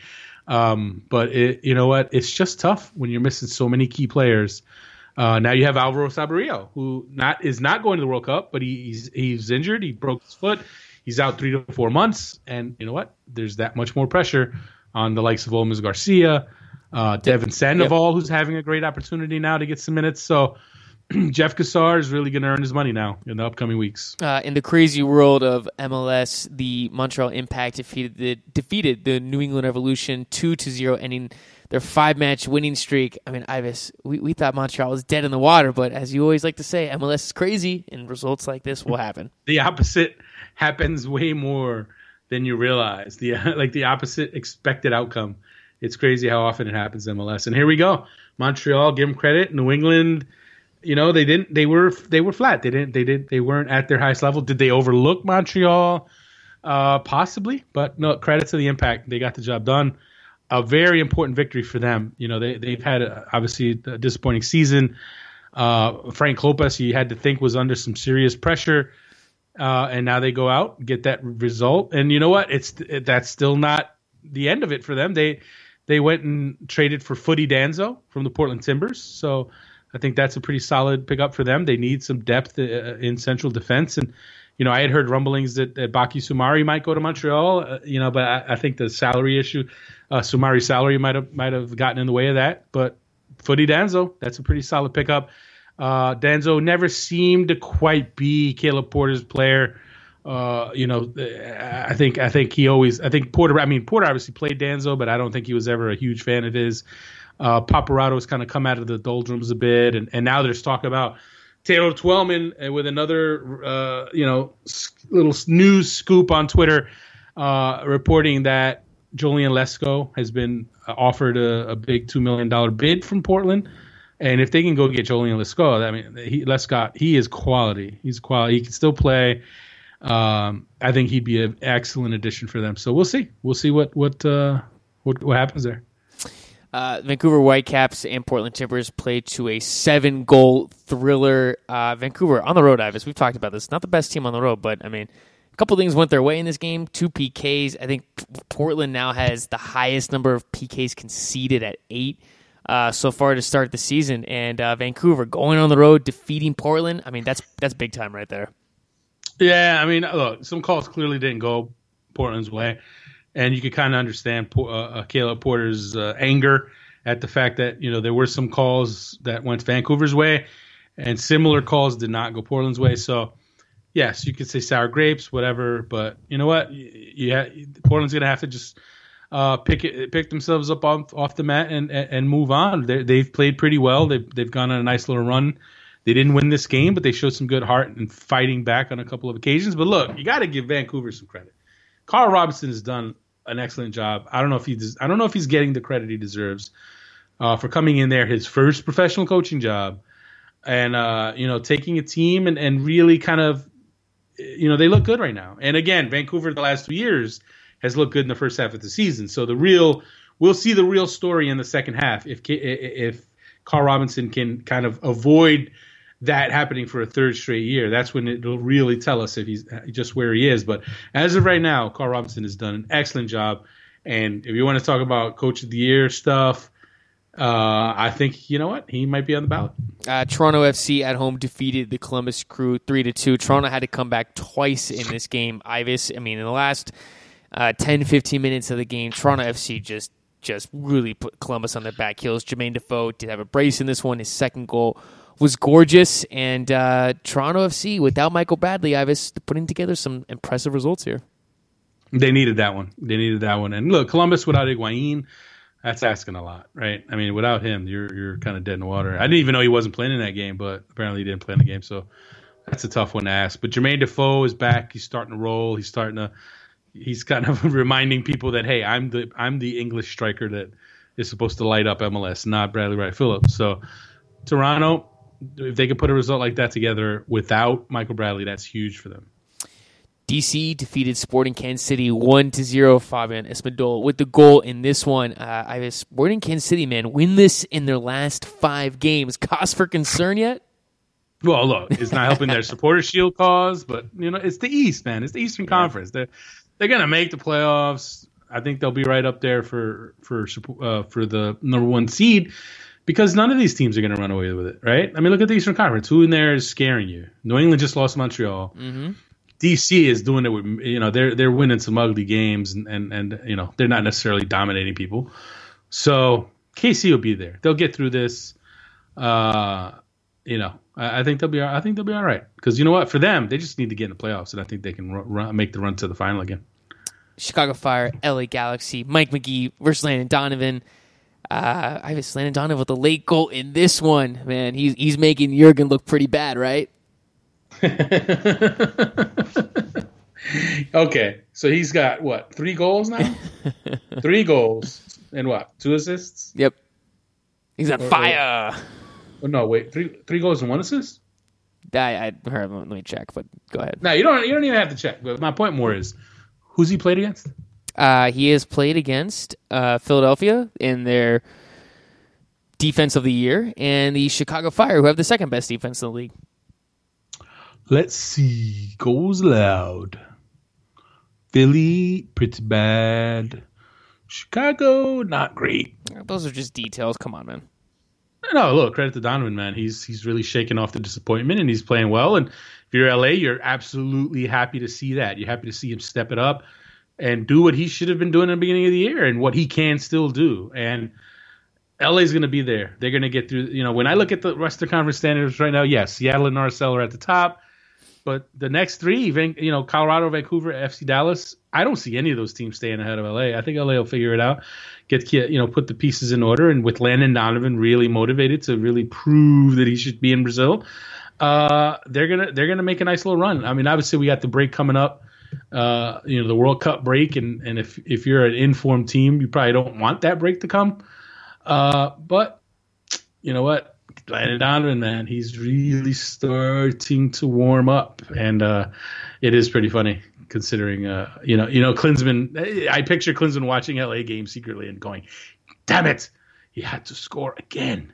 Um, but it, you know what? It's just tough when you're missing so many key players. Uh, now you have Alvaro Saborio, who not is not going to the World Cup, but he, he's he's injured. He broke his foot. He's out three to four months, and you know what? There's that much more pressure on the likes of Olmes Garcia, uh, Devon Sandoval, who's having a great opportunity now to get some minutes. So <clears throat> Jeff Cassar is really going to earn his money now in the upcoming weeks. Uh, in the crazy world of MLS, the Montreal Impact defeated the defeated the New England Revolution two to zero, ending their five match winning streak. I mean, Ives, we, we thought Montreal was dead in the water, but as you always like to say, MLS is crazy, and results like this will happen. the opposite happens way more than you realize. The <laughs> like the opposite expected outcome. It's crazy how often it happens in MLS. And here we go. Montreal, give them credit. New England, you know, they didn't. They were they were flat. They didn't. They did. They weren't at their highest level. Did they overlook Montreal? Uh, possibly, but no. Credit to the Impact. They got the job done. A very important victory for them. You know, they they've had a, obviously a disappointing season. Uh, Frank Klopas, you had to think was under some serious pressure uh, and now they go out get that result. And you know what? It's it, that's still not the end of it for them. They they went and traded for Futty Danso from the Portland Timbers, so I think that's a pretty solid pickup for them. They need some depth uh, in central defense, and you know I had heard rumblings that, that Baki Soumare might go to Montreal, uh, you know, but I, I think the salary issue, uh, Soumare's salary might have might have gotten in the way of that. But Futty Danso, that's a pretty solid pickup. Uh, Danso never seemed to quite be Caleb Porter's player. Uh, you know, I think I think he always I think Porter. I mean, Porter obviously played Danso, but I don't think he was ever a huge fan of his. Uh, Paparato's kind of come out of the doldrums a bit, and, and now there's talk about Taylor Twellman uh, with another uh, you know little news scoop on Twitter, uh, reporting that Joleon Lescott has been uh, offered a, a big two million dollar bid from Portland. And if they can go get Joleon Lescott, I mean, he, Lescott, he is quality. He's quality. He can still play. Um, I think he'd be an excellent addition for them. So we'll see. We'll see what what uh, what, what happens there. Uh, Vancouver Whitecaps and Portland Timbers played to a seven goal thriller. Uh, Vancouver on the road, Ives. We've talked about this. Not the best team on the road, but I mean, a couple things went their way in this game. Two PKs. I think Portland now has the highest number of PKs conceded at eight uh, so far to start the season. And uh, Vancouver going on the road, defeating Portland. I mean, that's that's big time right there. Yeah, I mean, look, some calls clearly didn't go Portland's way, and you could kind of understand uh, uh, Caleb Porter's uh, anger at the fact that you know there were some calls that went Vancouver's way, and similar calls did not go Portland's way. So, yes, you could say sour grapes, whatever, but you know what? You Portland's gonna have to just uh, pick it, pick themselves up off, off the mat and and move on. they they've played pretty well. They've they've gone on a nice little run. They didn't win this game, but they showed some good heart and fighting back on a couple of occasions. But look, you got to give Vancouver some credit. Carl Robinson has done an excellent job. I don't know if he des- I don't know if he's getting the credit he deserves uh, for coming in there, his first professional coaching job, and uh, you know taking a team and, and really kind of you know they look good right now. And again, Vancouver the last two years has looked good in the first half of the season. So the real we'll see the real story in the second half if if Carl Robinson can kind of avoid that happening for a third straight year, that's when it'll really tell us if he's just where he is. But as of right now, Carl Robinson has done an excellent job. And if you want to talk about coach of the year stuff, uh, I think you know what he might be on the ballot. Uh, Toronto FC at home defeated the Columbus Crew three to two. Toronto had to come back twice in this game. Ives, I mean, in the last uh, 10, 15 minutes of the game, Toronto FC just just really put Columbus on their back heels. Jermaine Defoe did have a brace in this one. His second goal was gorgeous, and uh, Toronto FC without Michael Bradley, Ives putting together some impressive results here. They needed that one. They needed that one. And look, Columbus without Higuain that's asking a lot, right? I mean, without him, you're you're kind of dead in the water. I didn't even know he wasn't playing in that game, but apparently he didn't play in the game, so that's a tough one to ask. But Jermaine Defoe is back. He's starting to roll. He's starting to. He's kind of <laughs> reminding people that hey, I'm the I'm the English striker that is supposed to light up MLS, not Bradley Wright Phillips. So Toronto, if they could put a result like that together without Michael Bradley, that's huge for them. DC defeated Sporting Kansas City one to zero. Fabian Espindola with the goal in this one. Uh, I was Sporting Kansas City man win this in their last five games. Cause for concern yet? Well, look, it's not helping their <laughs> supporter shield cause, but you know it's the East, man. It's the Eastern Conference. They're they're gonna make the playoffs. I think they'll be right up there for for uh, for the number one seed because none of these teams are going to run away with it, right? I mean, look at the Eastern Conference. Who in there is scaring you? New England just lost Montreal. Mm-hmm. DC is doing it with you know they're they're winning some ugly games and and, and you know they're not necessarily dominating people. So KC will be there. They'll get through this. Uh, you know, I, I think they'll be I think they'll be all right because you know what for them they just need to get in the playoffs and I think they can run, run, make the run to the final again. Chicago Fire, LA Galaxy, Mike Magee versus Landon Donovan. Uh, I was Landon Donovan with a late goal in this one. Man, he's he's making Jurgen look pretty bad, right? <laughs> okay, so he's got what three goals now? <laughs> three goals and what two assists? Yep, he's on or, fire. Or, oh, no, wait, three three goals and one assist. I, I heard, let me check, but go ahead. No, you don't. You don't even have to check. But my point more is, who's he played against? Uh, he has played against uh, Philadelphia in their defense of the year, and the Chicago Fire, who have the second best defense in the league. Let's see. Goes loud. Philly, pretty bad. Chicago, not great. Those are just details. Come on, man. No, look, credit to Donovan, man. He's he's really shaking off the disappointment and he's playing well. And if you're LA, you're absolutely happy to see that. You're happy to see him step it up and do what he should have been doing in the beginning of the year and what he can still do. And LA's going to be there. They're going to get through. You know, when I look at the rest Western Conference standards right now, yes, Seattle and RSL are at the top. But the next three, you know, Colorado, Vancouver, FC Dallas, I don't see any of those teams staying ahead of LA. I think LA will figure it out, get you know, put the pieces in order, and with Landon Donovan really motivated to really prove that he should be in Brazil, uh, they're gonna they're gonna make a nice little run. I mean, obviously we got the break coming up, uh, you know, the World Cup break, and and if if you're an informed team, you probably don't want that break to come. Uh, but you know what? Landon Donovan, man, he's really starting to warm up, and uh, it is pretty funny considering, uh, you know, you know, Klinsmann. I picture Klinsmann watching LA games secretly and going, "Damn it, he had to score again."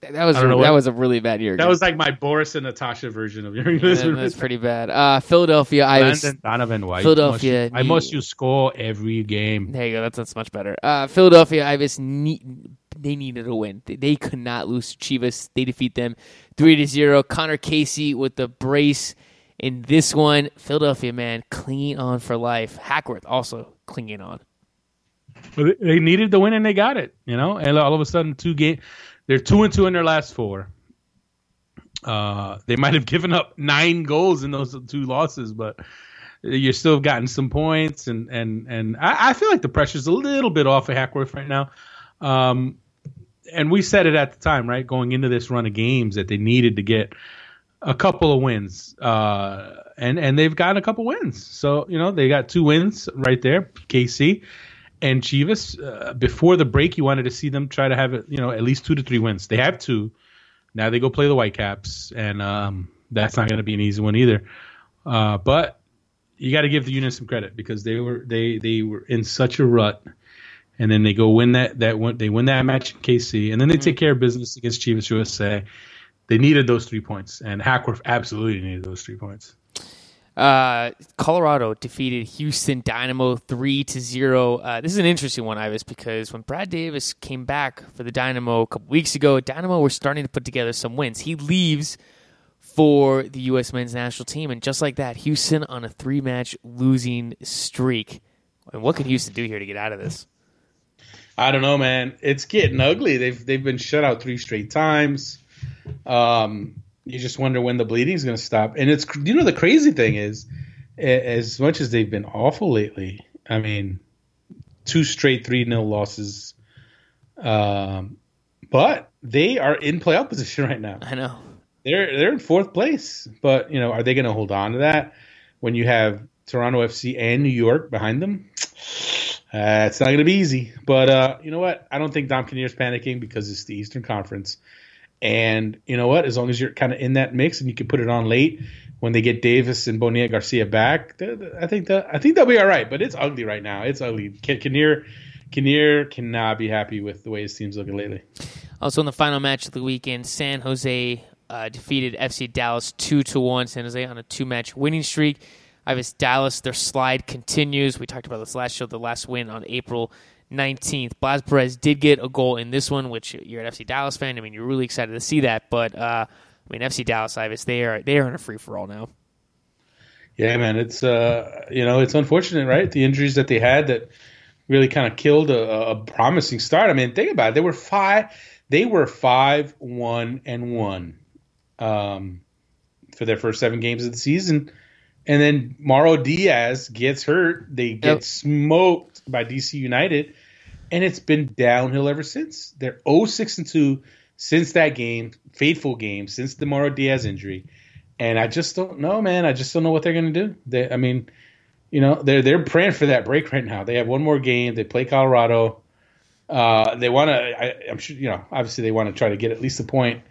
That was a, that was a really bad year. That was like my Boris and Natasha version of your English. Yeah, that's pretty bad. Uh, Philadelphia, I was Donovan White. Philadelphia, I must, I must you score every game. There you go. That's that's much better. Uh, Philadelphia, I was need, they needed a win. They, they could not lose Chivas. They defeat them three to zero. Conor Casey with the brace in this one. Philadelphia man clinging on for life. Hackworth also clinging on. But they needed the win and they got it. You know, and all of a sudden two game, they're two and two in their last four. Uh, they might have given up nine goals in those two losses, but you're still gotten some points, and and and I, I feel like the pressure's a little bit off of Hackworth right now. Um, and we said it at the time, right, going into this run of games that they needed to get a couple of wins, uh, and and they've gotten a couple wins. So you know they got two wins right there, KC and Chivas. Uh, before the break, you wanted to see them try to have you know at least two to three wins. They have two. Now they go play the Whitecaps, and um, that's not going to be an easy one either. Uh, but you got to give the unit some credit because they were they they were in such a rut and then they go win that that one, they win that match in KC, and then they Mm-hmm. take care of business against Chivas USA. They needed those three points, and Hackworth absolutely needed those three points. Uh, Colorado defeated Houston Dynamo three to zero. Uh, this is an interesting one, Ives, because when Brad Davis came back for the Dynamo a couple weeks ago, Dynamo were starting to put together some wins. He leaves for the U.S. men's national team, and just like that, Houston on a three-match losing streak. And what can Houston do here to get out of this? I don't know, man. It's getting ugly. They've they've been shut out three straight times. Um, you just wonder when the bleeding is going to stop. And it's you know the crazy thing is, as much as they've been awful lately, I mean, two straight three 0 losses. Um, but they are in playoff <laughs> position right now. I know. They're they're in fourth place. But you know, are they going to hold on to that when you have Toronto FC and New York behind them? <sighs> Uh, it's not going to be easy. But uh, you know what? I don't think Dom Kinnear's panicking because it's the Eastern Conference. And you know what? As long as you're kind of in that mix and you can put it on late when they get Davis and Boniek Garcia back, I think that I think they'll be all right. But it's ugly right now. It's ugly. Kin- Kinnear, Kinnear cannot be happy with the way his team's looking lately. Also, in the final match of the weekend, San Jose uh, defeated FC Dallas two to one. San Jose on a two-match winning streak. Ives Dallas, their slide continues. We talked about this last show. The last win on April 19th. Blas Perez did get a goal in this one, which you're an FC Dallas fan. I mean, you're really excited to see that. But uh, I mean, FC Dallas, Ives, they are they are in a free for all now. Yeah, man, it's uh, you know, it's unfortunate, right? The injuries that they had that really kind of killed a, a promising start. I mean, think about it. They were five. They were five, one, and one um, for their first seven games of the season, and then Mauro Diaz gets hurt. They get Yep. smoked by DC United, and it's been downhill ever since. They're 0-6 and two since that game, fateful game, since the Mauro Diaz injury. And I just don't know, man. I just don't know what they're going to do. They, I mean, you know, they're they're praying for that break right now. They have one more game. They play Colorado. Uh, they want to. I'm sure, you know, obviously they want to try to get at least a point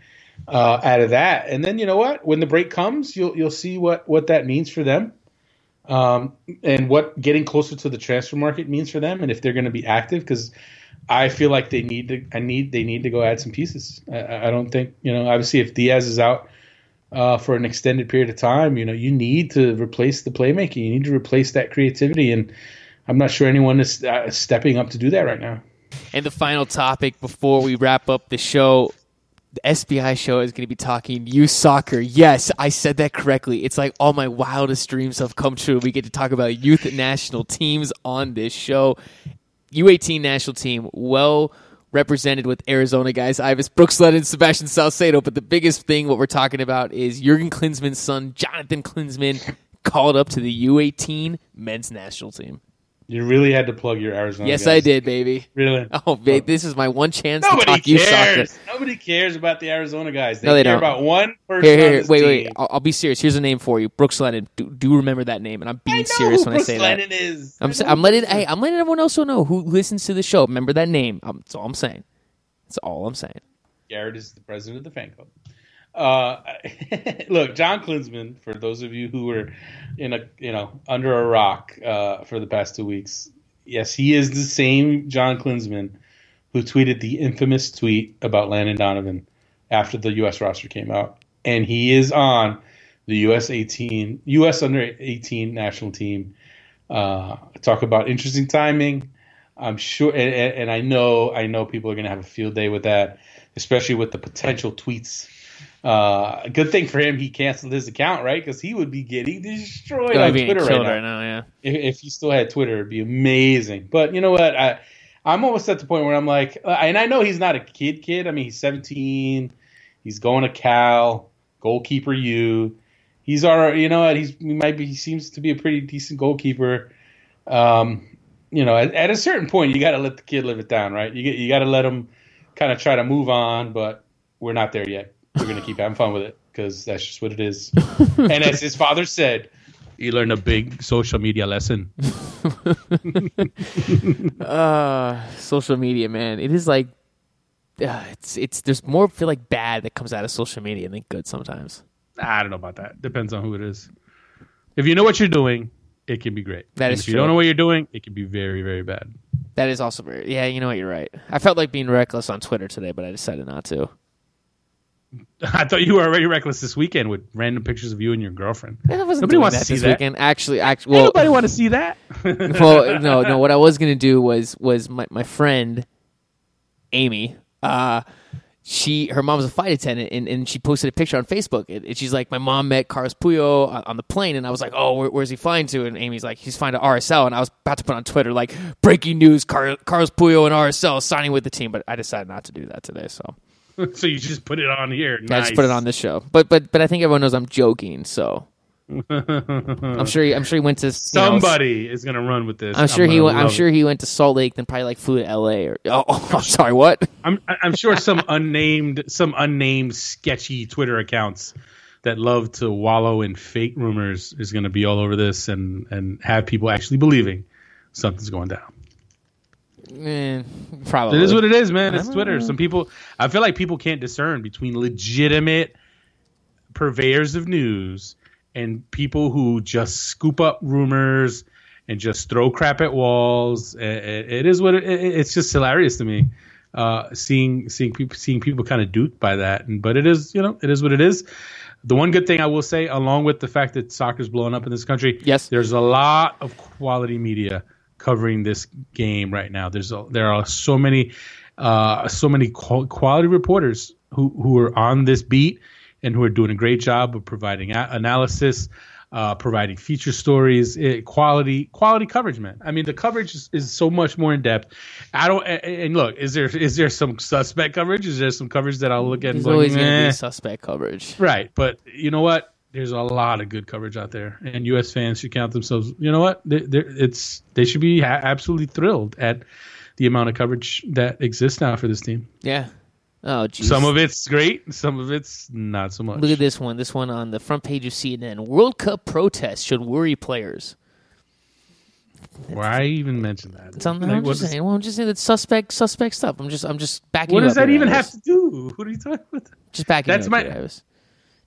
uh, out of that. And then you know what? When the break comes, you'll you'll see what what that means for them, um, and what getting closer to the transfer market means for them, and if they're going to be active. Because I feel like they need to. I need they need to go add some pieces. I, I don't think you know. Obviously, if Diaz is out uh, for an extended period of time, you know, you need to replace the playmaking. You need to replace that creativity, and I'm not sure anyone is uh, stepping up to do that right now. And the final topic before we wrap up the show, the SBI show is going to be talking youth soccer. Yes, I said that correctly. It's like all my wildest dreams have come true. We get to talk about youth national teams on this show. U18 national team, well represented with Arizona guys. Ives Brooks, led and Sebastian Saucedo. But the biggest thing, what we're talking about, is Jurgen Klinsmann's son, Jonathan Klinsmann, called up to the U18 men's national team. You really had to plug your Arizona. Yes, guys. I did, baby. Really? <laughs> Oh, babe, this is my one chance to Nobody talk youth soccer. cares. Nobody cares about the Arizona guys. They, No, they care don't. about one person. Here, here, here. Wait, team. wait. I'll, I'll be serious. Here's a name for you, Brooks Lennon. Do, do remember that name, and I'm being serious when Brooks I say Lennon that. is. I'm, I sa- know I'm letting hey, I'm letting everyone else know who listens to the show. Remember that name. Um, that's all I'm saying. That's all I'm saying. Garrett is the president of the fan club. Uh, <laughs> look, John Klinsmann. For those of you who were in a you know under a rock uh, for the past two weeks, yes, he is the same John Klinsmann who tweeted the infamous tweet about Landon Donovan after the U.S. roster came out, and he is on the U.S. 18 U.S. under 18 national team. Uh, talk about interesting timing. I'm sure, and, and I know, I know people are going to have a field day with that, especially with the potential tweets. Uh, good thing for him, he canceled his account, right? Because he would be getting destroyed on Twitter right now. right now. Yeah. If, if he still had Twitter, it'd be amazing. But you know what? I, I'm almost at the point where I'm like, uh, and I know he's not a kid, kid. I mean, he's 17. He's going to Cal, goalkeeper You, He's our, you know what? He's he might be. He seems to be a pretty decent goalkeeper. Um, you know, at, at a certain point, you got to let the kid live it down, right? You get, you got to let him kind of try to move on, but we're not there yet. We're gonna keep having fun with it because that's just what it is. <laughs> and as his father said, he learned a big social media lesson. Uh, <laughs> social media, man. It is like, uh, it's it's there's more feel like bad that comes out of social media than good sometimes. I don't know about that. Depends on who it is. If you know what you're doing, it can be great. That And is if you true. don't know what you're doing, it can be very, very bad. That is also very. Yeah, you know what? You're right. I felt like being reckless on Twitter today, but I decided not to. <laughs> I thought you were already reckless this weekend with random pictures of you and your girlfriend. I wasn't Nobody wants to see this that. weekend. Actually, actually, Well, well, Nobody want to see that. <laughs> well, no, no. What I was gonna do was was my my friend Amy. Uh, she her mom's a flight attendant, and, and she posted a picture on Facebook, and, and she's like, "My mom met Carles Puyol on, on the plane," and I was like, "Oh, where, where's he flying to?" And Amy's like, "He's flying to RSL," and I was about to put on Twitter like, "Breaking news: Car- Carles Puyol and RSL signing with the team," but I decided not to do that today, so <laughs> so you just put it on here. I just put it on this show. But but but I think everyone knows I'm joking, so <laughs> I'm sure he, I'm sure he went to you know, Somebody is gonna run with this. I'm sure he gonna went, I'm sure it. he went to Salt Lake, then probably like flew to L.A. or oh, oh <laughs> I'm sorry, what? I'm I'm sure some unnamed some unnamed sketchy Twitter accounts that love to wallow in fake rumors is gonna be all over this and and have people actually believing something's going down. Eh, probably. It is what it is, man. It's Twitter. know. Some people, I feel like people can't discern between legitimate purveyors of news and people who just scoop up rumors and just throw crap at walls. I- I- It is what it, it- it's just hilarious to me. Uh, seeing seeing people seeing people kind of duped by that, and but it is you know it is what it is. The one good thing I will say, along with the fact that soccer's blowing up in this country, Yes. there's a lot of quality media covering this game right now. There's a, there are so many uh, so many quality reporters who who are on this beat and who are doing a great job of providing a- analysis, uh, providing feature stories, eh, quality quality coverage. Man, I mean the coverage is, is so much more in depth. I don't and- and look is there is there some suspect coverage? Is there some coverage that I'll look at? and There's like, always going to be suspect coverage. Right, but you know what? There's a lot of good coverage out there, and U.S. fans should count themselves. You know what? They, they're- it's they should be ha- absolutely thrilled at the amount of coverage that exists now for this team. Yeah. Oh, jeez. Some of it's great, some of it's not so much. Look at this one. This one on the front page of CNN. World Cup protests should worry players. Why even mention that? It's on, Like, I'm just does- saying. Well, I'm just saying it's suspect, suspect stuff. I'm just, I'm just backing. what does that even have to do? <laughs> What are you talking about? Just backing. That's you up my- Iris.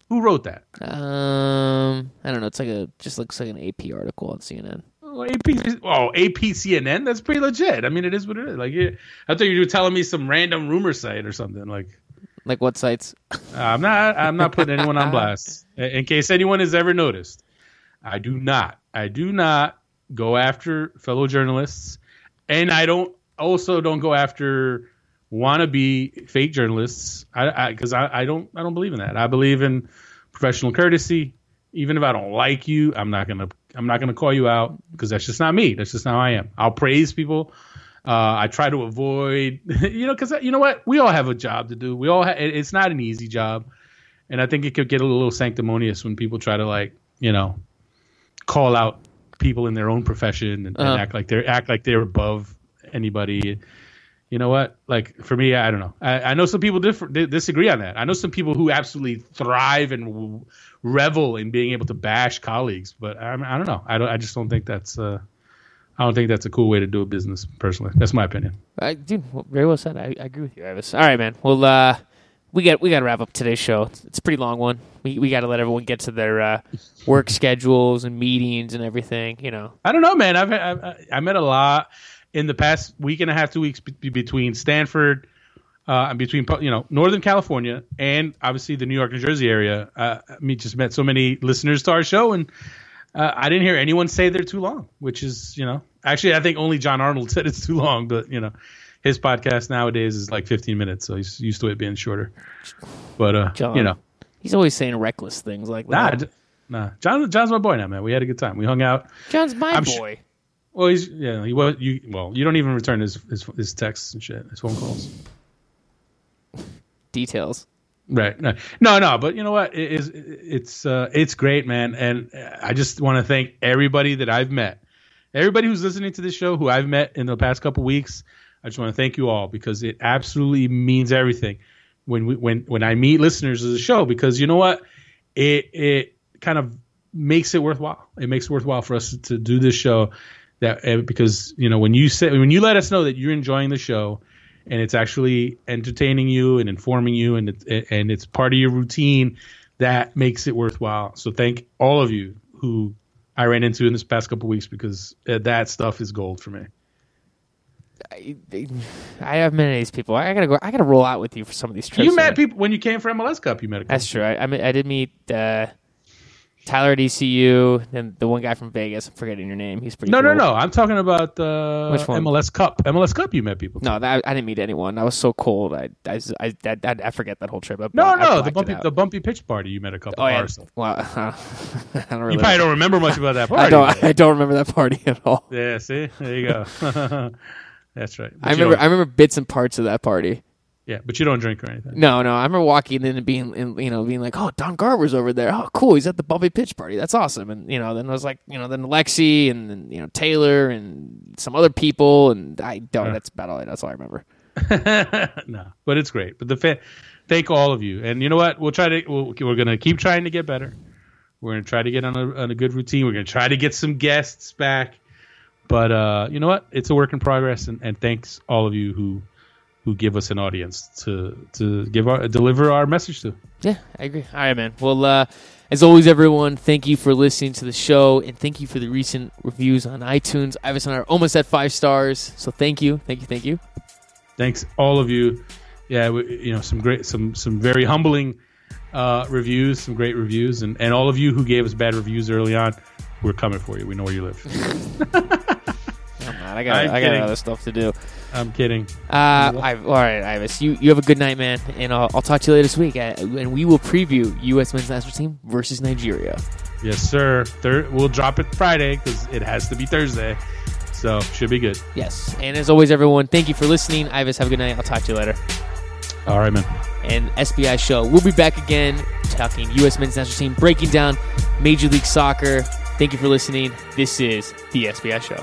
Who wrote that? Um, I don't know. It's like a just looks like an AP article on CNN. Oh, AP, oh, AP CNN. That's pretty legit. I mean, it is what it is. Like, yeah, I thought you were telling me some random rumor site or something. Like, Like what sites? I'm not. I'm not putting anyone on blast. <laughs> In case anyone has ever noticed, I do not. I do not go after fellow journalists, and I don't also don't go after wannabe fake journalists. I because I, I, don't I don't believe in that. I believe in professional courtesy. Even if I don't like you, I'm not gonna I'm not gonna call you out because that's just not me. That's just how I am. I'll praise people. Uh, I try to avoid, <laughs> you know, because you know what, we all have a job to do. We all, ha- it's not an easy job, and I think it could get a little sanctimonious when people try to like, you know, call out people in their own profession and, Uh-huh. and act like they're act like they're above anybody. You know what? Like for me, I don't know. I, I know some people differ, di- disagree on that. I know some people who absolutely thrive and w- revel in being able to bash colleagues, but I, I don't know. I don't. I just don't think that's. Uh, I don't think that's a cool way to do a business. Personally, that's my opinion. I, dude, very well said. I, I agree with you, Ives. All right, man. Well, uh, we got we got to wrap up today's show. It's, it's a pretty long one. We we got to let everyone get to their uh, work <laughs> schedules and meetings and everything. You know. I don't know, man. I've, I've I met a lot in the past week and a half, two weeks be- between Stanford, uh, and between you know Northern California and obviously the New York, New Jersey area. Uh, I mean, just met so many listeners to our show, and uh, I didn't hear anyone say they're too long, which is you know actually I think only John Arnold <laughs> said it's too long, but you know his podcast nowadays is like 15 minutes, so he's used to it being shorter. But uh, John. you know, He's always saying reckless things like that. j- nah. John, John's my boy now, man. We had a good time. We hung out. John's my I'm sh- boy. Well, he's yeah. He was you. Well, you don't even return his his, his texts and shit, his phone calls. Details. Right. No, no, no. But you know what? It is it's uh, it's great, man. And I just want to thank everybody that I've met, everybody who's listening to this show, who I've met in the past couple weeks. I just want to thank you all because it absolutely means everything when we when when I meet listeners of the show. Because you know what? It it kind of makes it worthwhile. It makes it worthwhile for us to do this show. That uh, because you know when you say when you let us know that you're enjoying the show and it's actually entertaining you and informing you and it, and it's part of your routine that makes it worthwhile so thank all of you who i ran into in this past couple weeks because uh, that stuff is gold for me I, I have many of these people. I gotta go. I gotta roll out with you for some of these trips. You met people when you came for MLS Cup. You met a couple. That's true. I, I, mean, I did meet uh, Tyler at ECU, and the one guy from Vegas. I'm forgetting your name. He's pretty. No, no, cool. no. I'm talking about uh, Which one? MLS Cup. MLS Cup. You met people. No, that, I didn't meet anyone. I was so cold. I I I, I, I forget that whole trip. I, No, no, the bumpy the bumpy pitch party. You met a couple. Oh yeah. Well, <laughs> I don't really. You probably don't remember much about that <laughs> party. I don't. I don't remember that party at all. Yeah, see, there you go. <laughs> That's right. But I remember. I remember bits and parts of that party. Yeah, but you don't drink or anything. No, no. I remember walking in and being, and, you know, being like, "Oh, Don Garber's over there. Oh, cool. He's at the Bumpy Pitch Party. That's awesome." And you know, then I was like, you know, then Lexi and then you know Taylor and some other people, and I don't. Yeah. That's about all. I- That's all I remember. <laughs> no, but it's great. But the fa- thank all of you, and you know what? We'll try to. We'll, we're gonna keep trying to get better. We're gonna try to get on a, on a good routine. We're gonna try to get some guests back. But uh, you know what? It's a work in progress, and, and thanks all of you who who give us an audience to to give our deliver our message to. Yeah, I agree. All right, man. Well, uh, as always, everyone, thank you for listening to the show, and thank you for the recent reviews on iTunes. Ives and I are almost at five stars, so thank you, thank you, thank you. Thanks all of you. Yeah, we, you know some great, some some very humbling uh, reviews, some great reviews, and and all of you who gave us bad reviews early on, we're coming for you. We know where you live. <laughs> I got, I'm I got kidding. other stuff to do. I'm kidding. Uh, I, all right, Ives, you, you have a good night, man, and I'll, I'll talk to you later this week, uh, and we will preview U.S. men's national team versus Nigeria. Yes, sir. Thir- we'll drop it Friday because it has to be Thursday. So should be good. Yes, and as always, everyone, thank you for listening. Ives, have a good night. I'll talk to you later. All right, man. and SBI show. We'll be back again talking U.S. men's national team, breaking down Major League Soccer. Thank you for listening. This is the SBI show.